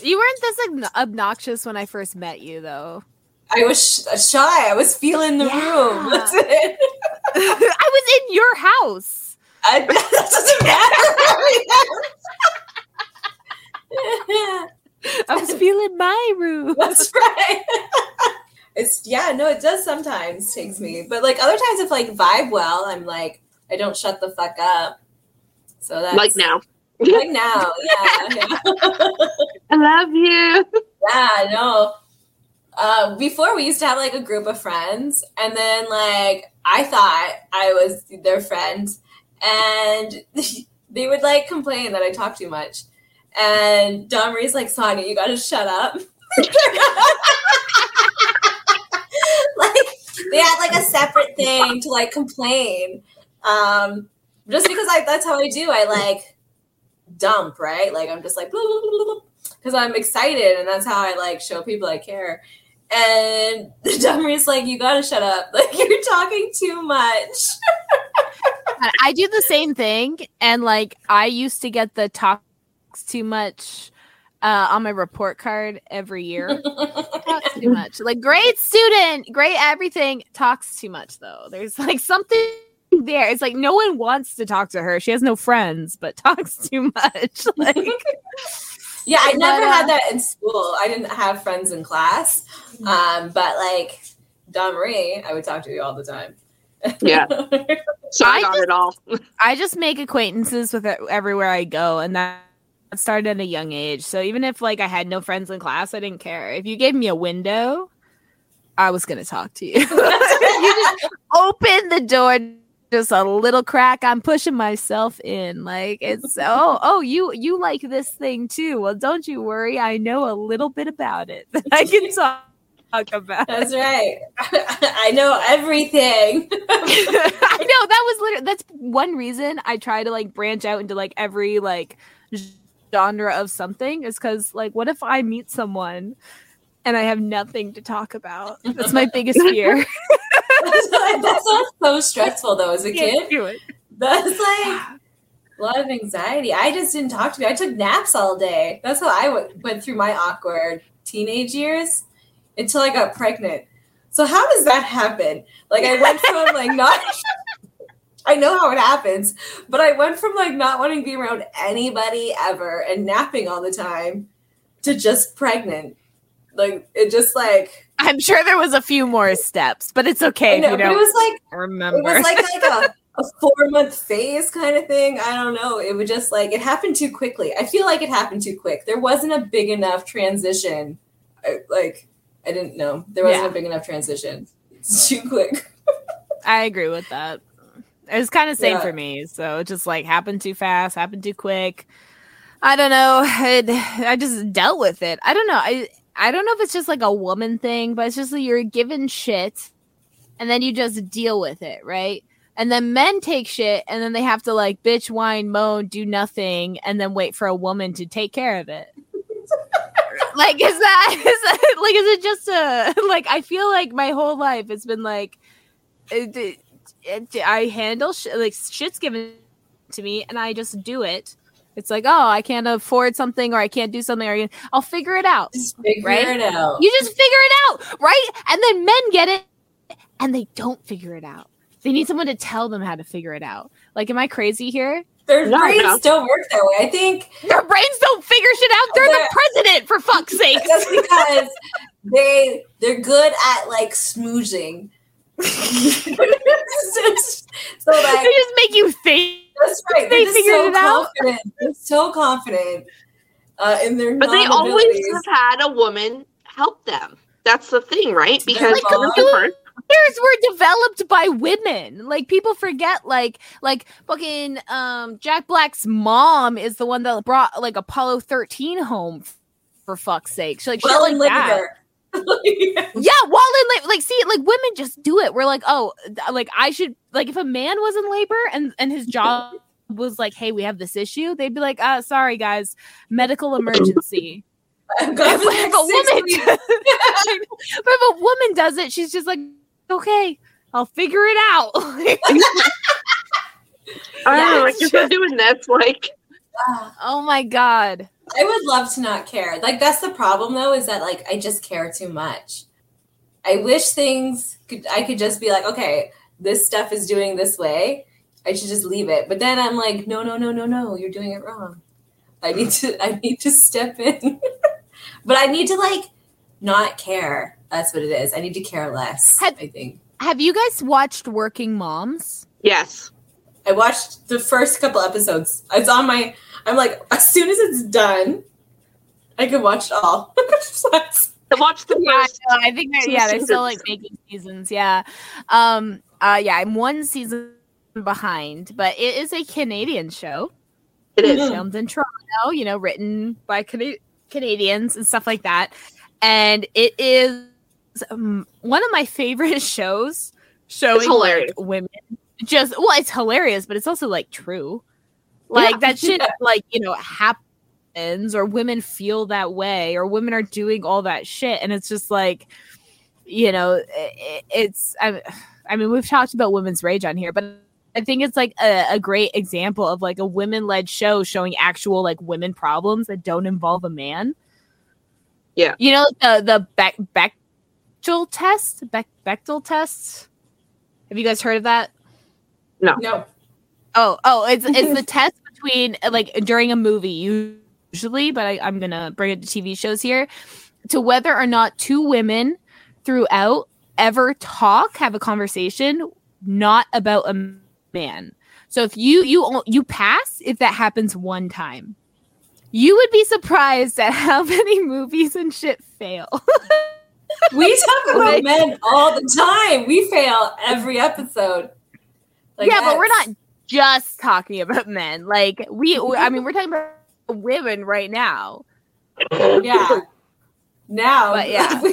You weren't this obno- obnoxious when I first met you, though. I was sh- shy. I was feeling the Yeah. room. (laughs) That's it. (laughs) I was in your house. I, that doesn't matter. I was feeling my room. That's right. it's yeah, no, it does sometimes takes me, but like other times, if like vibe well, I'm like I don't shut the fuck up. So that's Like now. like now, yeah, yeah. (laughs) I love you. Yeah, no. Uh, before we used to have like a group of friends, and then like I thought I was their friend, and (laughs) they would like complain that I talk too much. And Dawn Marie's like, Sonia, you gotta shut up. (laughs) like they had like a separate thing to like complain. Um, just because I that's how I do. I like dump, right? Like I'm just like because I'm excited and that's how I like show people I care. And (laughs) the dummer's like, you gotta shut up. (laughs) Like you're talking too much. I do the same thing, and like I used to get the talks too much uh, on my report card every year. (laughs) talks too much. Like great student, great everything. Talks too much though. There's like something (laughs) there. It's like no one wants to talk to her. She has no friends, but (laughs) talks too much. (laughs) Like Yeah, I never But, uh, had that in school. I didn't have friends in class. Um, but like Dawn Marie, I would talk to you all the time. Yeah. So I I got just- it all. I just make acquaintances with it everywhere I go, and that started at a young age. So even if like I had no friends in class, I didn't care. If you gave me a window, I was gonna talk to you. you just open the door just a little crack. I'm pushing myself in. Like it's (laughs) oh oh you you like this thing too. Well, don't you worry. I know a little bit about it. I can (laughs) talk about. That's right. (laughs) I know everything. I know that was literally that's one reason I try to like branch out into like every like genre of something is because like what if I meet someone and I have nothing to talk about? That's my biggest fear. (laughs) that sounds so stressful though as a kid. do it. That's like a lot of anxiety. I just didn't talk to me. I took naps all day. That's how I w- went through my awkward teenage years until I got pregnant. So how does that happen? Like I went from like (laughs) not (laughs) I know how it happens, but I went from like not wanting to be around anybody ever and napping all the time to just pregnant. Like it just like I'm sure there was a few more steps, but it's okay know, but it was like remember. it was like like a, (laughs) a four month phase kind of thing. I don't know. It would just like it happened too quickly. I feel like it happened too quick. There wasn't a big enough transition. I, like I didn't know there wasn't Yeah. a big enough transition. It's too quick. (laughs) I agree with that. It was kind of same Yeah. for me. So it just like happened too fast, happened too quick. I don't know. It, I just dealt with it. I don't know. I I don't know if it's just like a woman thing, but it's just like you're given shit and then you just deal with it, right? And then men take shit and then they have to like bitch, whine, moan, do nothing, and then wait for a woman to take care of it. (laughs) like is that (laughs) is that like is it just a (laughs) like I feel like my whole life it's been like it, it- it- I handle sh- like shit's given to me and I just do it. It's like oh I can't afford something or I can't do something or I'll figure it out. Just figure Right? it out. You just figure it out, right? And then men get it and they don't figure it out. They need someone to tell them how to figure it out. Like, am I crazy here? Their No, brains no. don't work that way. I think Their brains don't figure shit out. They're the They're- president, for fuck's sake. (laughs) that's because they they're good at like smoozing. (laughs) so like they just make you think. That's right. They They're just figured so it out. confident. They're so confident uh, in their But they always have had a woman help them. That's the thing, right? Because Like, women you- first- Careers were developed by women. Like people forget, like like fucking um Jack Black's mom is the one that brought like Apollo thirteen home. For fuck's sake, she like shit well like in that. Labor. (laughs) Yeah, while in labor, like see, like women just do it. We're like, oh, like I should, like if a man was in labor and and his job (laughs) was like, hey, we have this issue, they'd be like, uh, sorry guys, medical emergency. I'm if, going for the if a woman, (laughs) but if a woman does it, she's just like, okay, I'll figure it out. I don't know, like if you're still doing this, like oh my god. I would love to not care. Like that's the problem though, is that like I just care too much. I wish things could I could just be like, okay, this stuff is doing this way, I should just leave it. But then I'm like, no, no, no, no, no, you're doing it wrong. I need to (laughs) I need to step in. (laughs) but I need to like not care. That's what it is. I need to care less. Had- I think. Have you guys watched Working Moms? Yes. I watched the first couple episodes. It's on my. I'm like, as soon as it's done, I can watch it all. (laughs) I watched the (laughs) Yeah, I, first. I think they're, yeah, they're still like making seasons. Yeah, um, uh, yeah, I'm one season behind, but it is a Canadian show. It is. filmed in Toronto, you know, written by Cana- Canadians and stuff like that. And it is um, one of my favorite (laughs) shows showing hilarious. like, women just well, it's hilarious, but it's also like true. Like Yeah. that shit (laughs) like, you know, happens or women feel that way or women are doing all that shit and it's just like you know, i- it's I, I mean, we've talked about women's rage on here, but I think it's like a, a great example of like a women led show showing actual like women problems that don't involve a man. Yeah. You know, the the Beck Bechdel test, Beck Bechdel test. Have you guys heard of that? No. No. Oh, oh, it's it's the (laughs) test between like during a movie usually, but I, I'm gonna bring it to TV shows here to whether or not two women throughout ever talk, have a conversation, not about a man. So if you you you pass if that happens one time, you would be surprised at how (laughs) many movies and shit fail. We talk (laughs) about men all the time. We fail every episode. Like, yeah, but we're not just talking about men. Like we, (laughs) I mean, we're talking about women right now. Yeah. Now, But yeah. (laughs)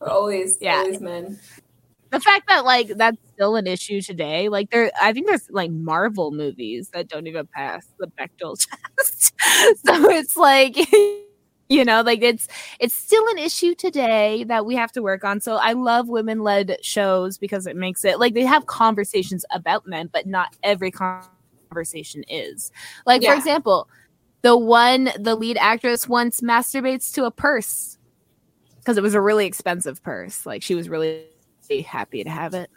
we're always, Yeah. always men. the fact that like that's still an issue today like there i think there's like marvel movies that don't even pass the bechdel (laughs) test so it's like you know like it's it's still an issue today that we have to work on so i love women led shows because it makes it like they have conversations about men but not every conversation is like for example the one the lead actress once masturbates to a purse because it was a really expensive purse like she was really happy to have it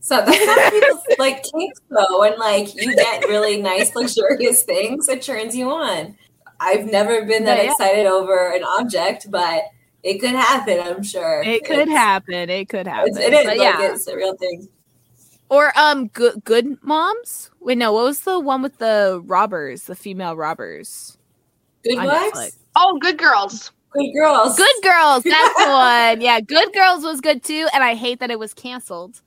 So (laughs) that's how people like kinks though, and like you get really nice, luxurious things. It turns you on. I've never been that Yeah, yeah. excited over an object, but it could happen. I'm sure It could It's- happen. It could happen. It's, it is like yeah. it's a real thing. Or um, good good moms. Wait, no. What was the one with the robbers? The female robbers. Good on wives, Oh, good girls. good girls, Good girls. That's the (laughs) one. Yeah, Good Girls was good too, and I hate that it was canceled.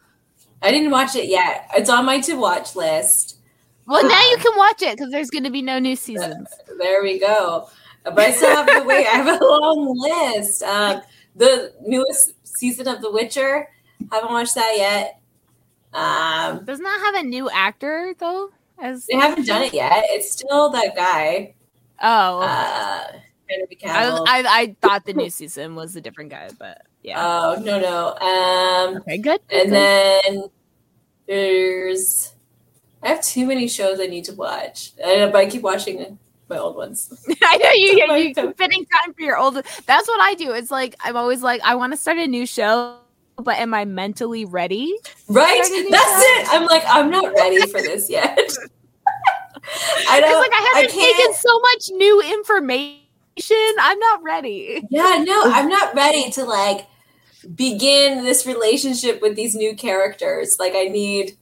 I didn't watch it yet. It's on my to watch list. Well, now you (laughs) can watch it because there's going to be no new seasons. (laughs) There we go. But I still have to wait. I have a long list. Um, the newest season of The Witcher. Haven't watched that yet. Um, Does not have a new actor though. As they haven't done it yet. It's still that guy. oh, Uh, I. I I thought the new season was a different guy, but yeah. oh no no. Um, okay, good. and then there's. I have too many shows I need to watch, and but I keep watching my old ones. (laughs) I know you, Right. you keep (laughs) fitting time for your old. That's what I do. It's like I'm always like I want to start a new show, but am I mentally ready? Right? That's it. I'm like, I'm not ready for this yet. (laughs) I don't. like I I haven't can't. taken so much new information. I'm not ready. Yeah, no, I'm not ready to like begin this relationship with these new characters. Like, I need,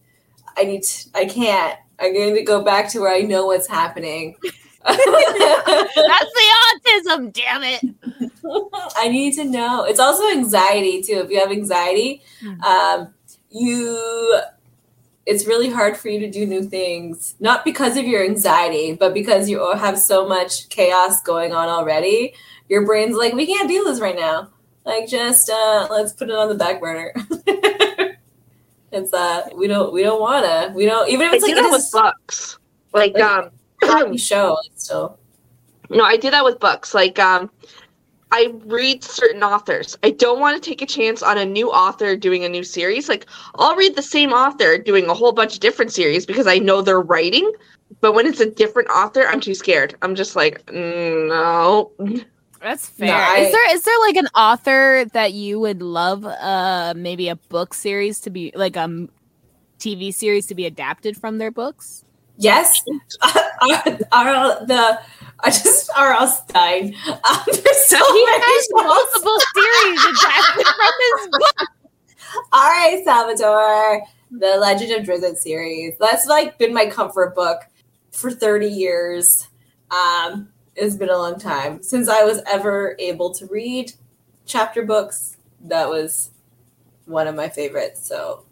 I need, to, I can't. I'm going to go back to where I know what's happening. (laughs) That's the autism. Damn it. I need to know. It's also anxiety too. If you have anxiety, Hmm. um, you it's really hard for you to do new things. Not because of your anxiety, but because you have so much chaos going on already. Your brain's like, we can't do this right now. Like, just uh, let's put it on the back burner. (laughs) it's uh, we don't we don't wanna. We don't even if I it's do like that a with books. Like, Like- um, (clears throat) show. Still no, I do that with books. Like, um, I read certain authors. I don't want to take a chance on a new author doing a new series. Like, I'll read the same author doing a whole bunch of different series because I know they're writing. But when it's a different author, I'm too scared. I'm just like, mm, no. (laughs) That's No, fair. I- is there is there like an author that you would love uh maybe a book series to be like um TV series to be adapted from their books? Yes, (laughs) R.L. the I just R.L. Stine. Um, (laughs) there's so he many has books. multiple series adapted from his (laughs) book. R.A. Salvatore, the Legend of Drizzt series. That's like been my comfort book for 30 years. Um, it's been a long time since I was ever able to read chapter books. That was one of my favorites. So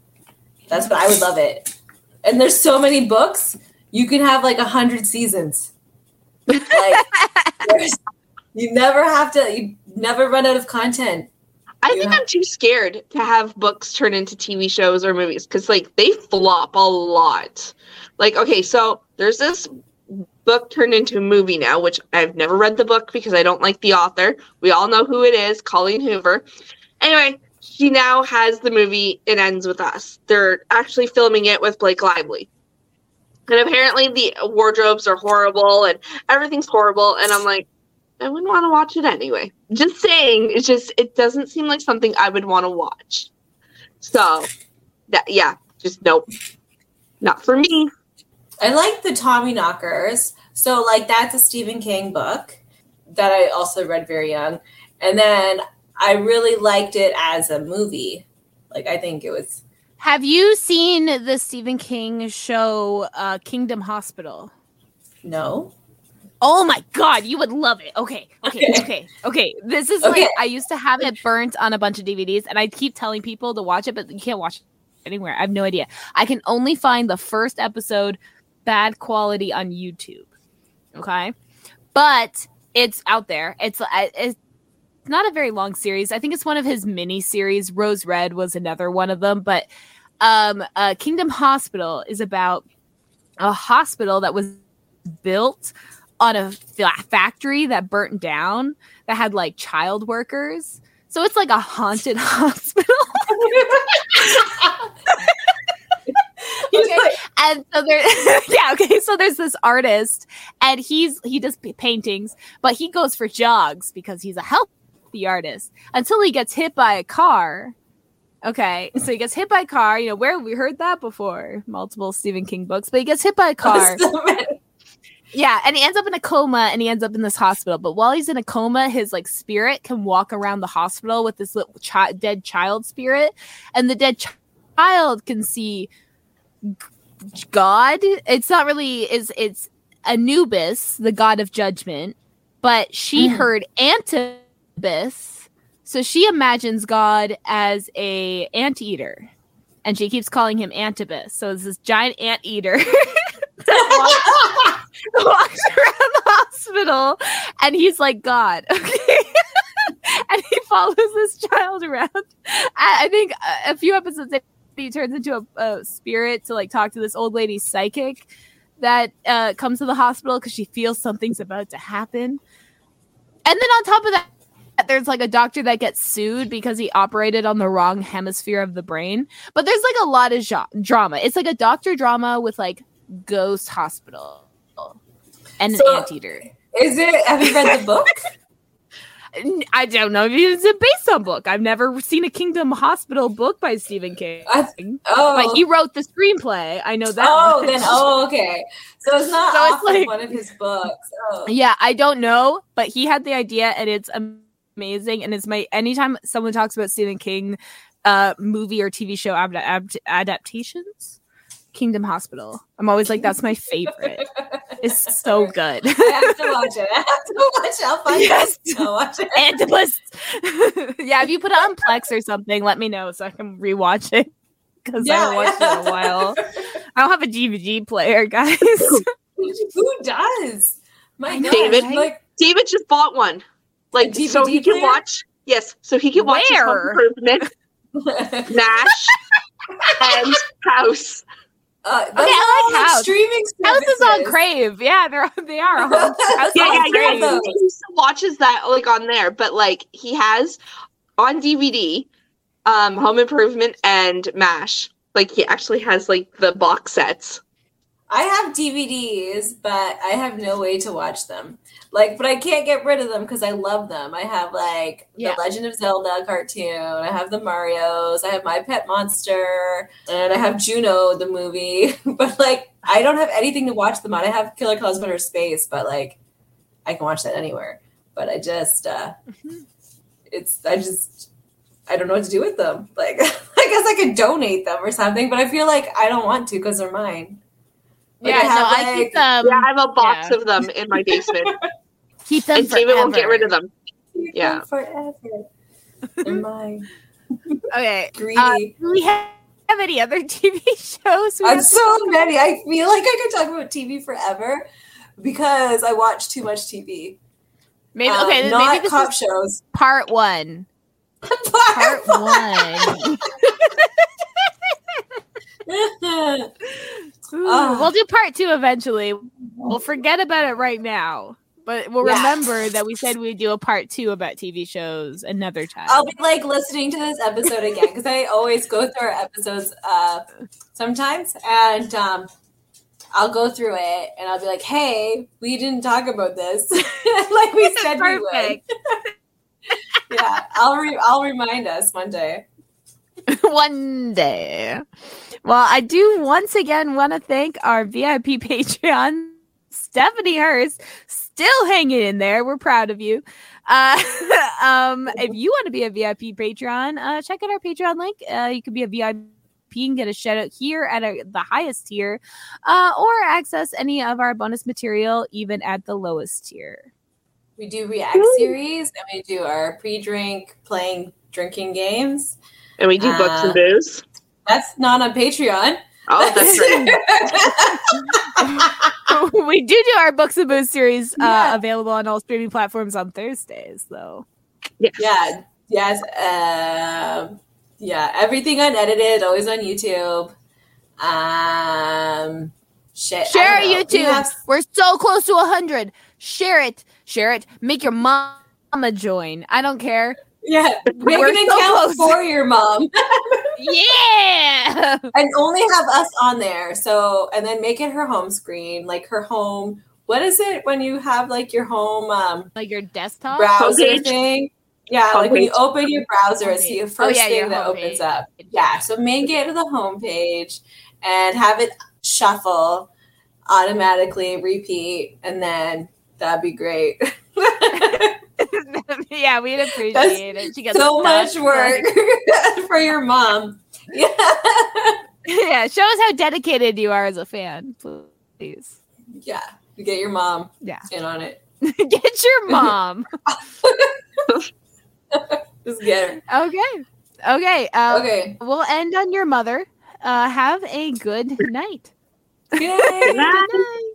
that's what I would love it. And there's so many books. You can have like a hundred seasons. Like you never have to. You never run out of content. I think I'm too scared to have books turn into TV shows or movies because, like, they flop a lot. Like, okay, so there's this book turned into a movie now, which I've never read the book because I don't like the author. We all know who it is, Colleen Hoover. Anyway, she now has the movie It Ends With Us. They're actually filming it with Blake Lively. And apparently the wardrobes are horrible and everything's horrible. And I'm like, I wouldn't want to watch it anyway. Just saying, it's just it doesn't seem like something I would want to watch. So that yeah, just nope. Not for me. I like the Tommyknockers. So like that's a Stephen King book that I also read very young. And then I really liked it as a movie. Like I think it was Have you seen the Stephen King show uh, Kingdom Hospital? no. Oh my god, you would love it. Okay, okay, Okay. okay, okay. This is Okay. like I used to have it burnt on a bunch of DVDs, and I keep telling people to watch it, but you can't watch it anywhere. I have no idea. I can only find the first episode bad quality on YouTube. Okay, but it's out there. It's it's not a very long series. I think it's one of his mini series. Rose Red was another one of them, but um, uh, Kingdom Hospital is about a hospital that was built on a factory that burnt down that had like child workers. So it's like a haunted (laughs) hospital. (laughs) (laughs) okay. And so there (laughs) yeah, okay. So there's this artist and he's he does paintings, but he goes for jogs because he's a healthy artist until he gets hit by a car. Okay, so he gets hit by a car. You know, where we heard that before, multiple Stephen King books, but he gets hit by a car. (laughs) Yeah, and he ends up in a coma and he ends up in this hospital. But while he's in a coma, his like spirit can walk around the hospital with this little chi- dead child spirit, and the dead ch- child can see God. It's not really is it's Anubis, the god of judgment, but she Mhm. heard Anubis, so she imagines God as a anteater, and she keeps calling him Antubis. So it's this giant anteater. (laughs) that walks, (laughs) walks around the hospital and he's like God. (laughs) Okay. and he follows this child around. I, I think a, a few episodes he turns into a, a spirit to like talk to this old lady psychic that uh, comes to the hospital because she feels something's about to happen. And then on top of that, there's like a doctor that gets sued because he operated on the wrong hemisphere of the brain. But there's like a lot of jo- drama. It's like a doctor drama with like ghost hospital and an So- anteater. Is it have you read the book? (laughs) I don't know if it's a based on book. I've never seen a Kingdom Hospital book by Stephen King. I, oh, But he wrote the screenplay. I know that. oh, much. then (laughs) oh, okay. So it's not So off it's like- one of his books. Oh. Yeah, I don't know, but he had the idea, and it's amazing. And it's my anytime someone talks about Stephen King, uh, movie or TV show ad- ad- adaptations, Kingdom Hospital. I'm always like, that's my favorite. it's so (laughs) good. I have to watch it. I have to watch it. I'll find (laughs) Yes. it. I'll watch it. Antubis. (laughs) yeah, if you put it on Plex or something, let me know so I can rewatch it. Because I haven't watched it in a while. I don't have a DVD player, guys. Who does? My God, David, like David just bought one. Like A so he DVD can watch yes, so he can watch his Home improvement, Mash, and House. Uh, those Okay, I like all, House. streaming House is on services. Crave. Yeah, they're they are. on- (laughs) House Yeah, on yeah, yeah. Crave. those. He still watches that like on there, but like he has on DVD, um, Home Improvement and Mash. Like he actually has like the box sets. I have DVDs, but I have no way to watch them. Like, but I can't get rid of them because I love them. I have like Yeah. the Legend of Zelda cartoon. I have the Mario's. I have My Pet Monster, and I have Juno the movie. (laughs) but like, I don't have anything to watch them on. I have Killer Clowns from Outer Space, but like, I can watch that anywhere. But I just, uh it's, I just, I don't know what to do with them. (laughs) Like, (laughs) I guess I could donate them or something, but I feel like I don't want to because they're mine. Like, yeah, I have, no, I keep like- them. yeah, I have a box yeah. of them in my basement, keep them and David won't get rid of them. Keep Yeah. them forever. (laughs) They're mine. Okay. Greedy. Uh, we have any other (laughs) TV shows? I'm have to so talk many. I feel like I could talk about TV forever because I watch too much TV. Maybe Um, okay. not maybe this cop is shows. part one. (laughs) Part one. Ooh, Ah. we'll do part two eventually. We'll forget about it right now, but we'll Yeah. remember that we said we'd do a part two about TV shows another time. I'll be like listening to this episode again because I always go through our episodes uh, sometimes, and um, I'll go through it and I'll be like, "Hey, we didn't talk about this (laughs) like we said we would." (laughs) Yeah, I'll re- I'll remind us one day. (laughs) one day. Well, I do once again want to thank our VIP Patreon, Stephanie Hurst, still hanging in there. We're proud of you. Uh, (laughs) um, if you want to be a VIP Patreon, uh, check out our Patreon link. Uh, you can be a VIP and get a shout out here at a, the highest tier, uh, or access any of our bonus material even at the lowest tier. We do react series and we do our pre-drink playing drinking games. And we do books Uh, and booze. That's not on Patreon. Oh, that's (laughs) right. (laughs) we do do our books and booze series uh, Yeah. available on all streaming platforms on Thursdays, though. yeah, yeah. yes, um, yeah. Everything unedited, always on YouTube. Um, shit. Share our. We YouTube. have- We're so close to 100. Share it. Share it. Make your mama join. I don't care. Yeah, make (laughs) We're an so account close. for your mom (laughs) Yeah. and only have us on there. So, and then make it her home screen, like her home. What is it when you have like your home um, like your desktop. browser Homepage. thing? Yeah, like when you open your browser, it's the first Oh, yeah, thing your that opens up. Yeah, so make it to the homepage and have it shuffle automatically, repeat, and then that'd be great. (laughs) yeah, we'd appreciate it. She gets so much work (laughs) (laughs) for your mom. Yeah. (laughs) yeah, show us how dedicated you are as a fan, please. yeah. Get your mom Yeah. in on it. Get your mom. Just get her. okay. Okay. Um, Okay. We'll end on your mother. Uh, have a good night. Yay. Good night.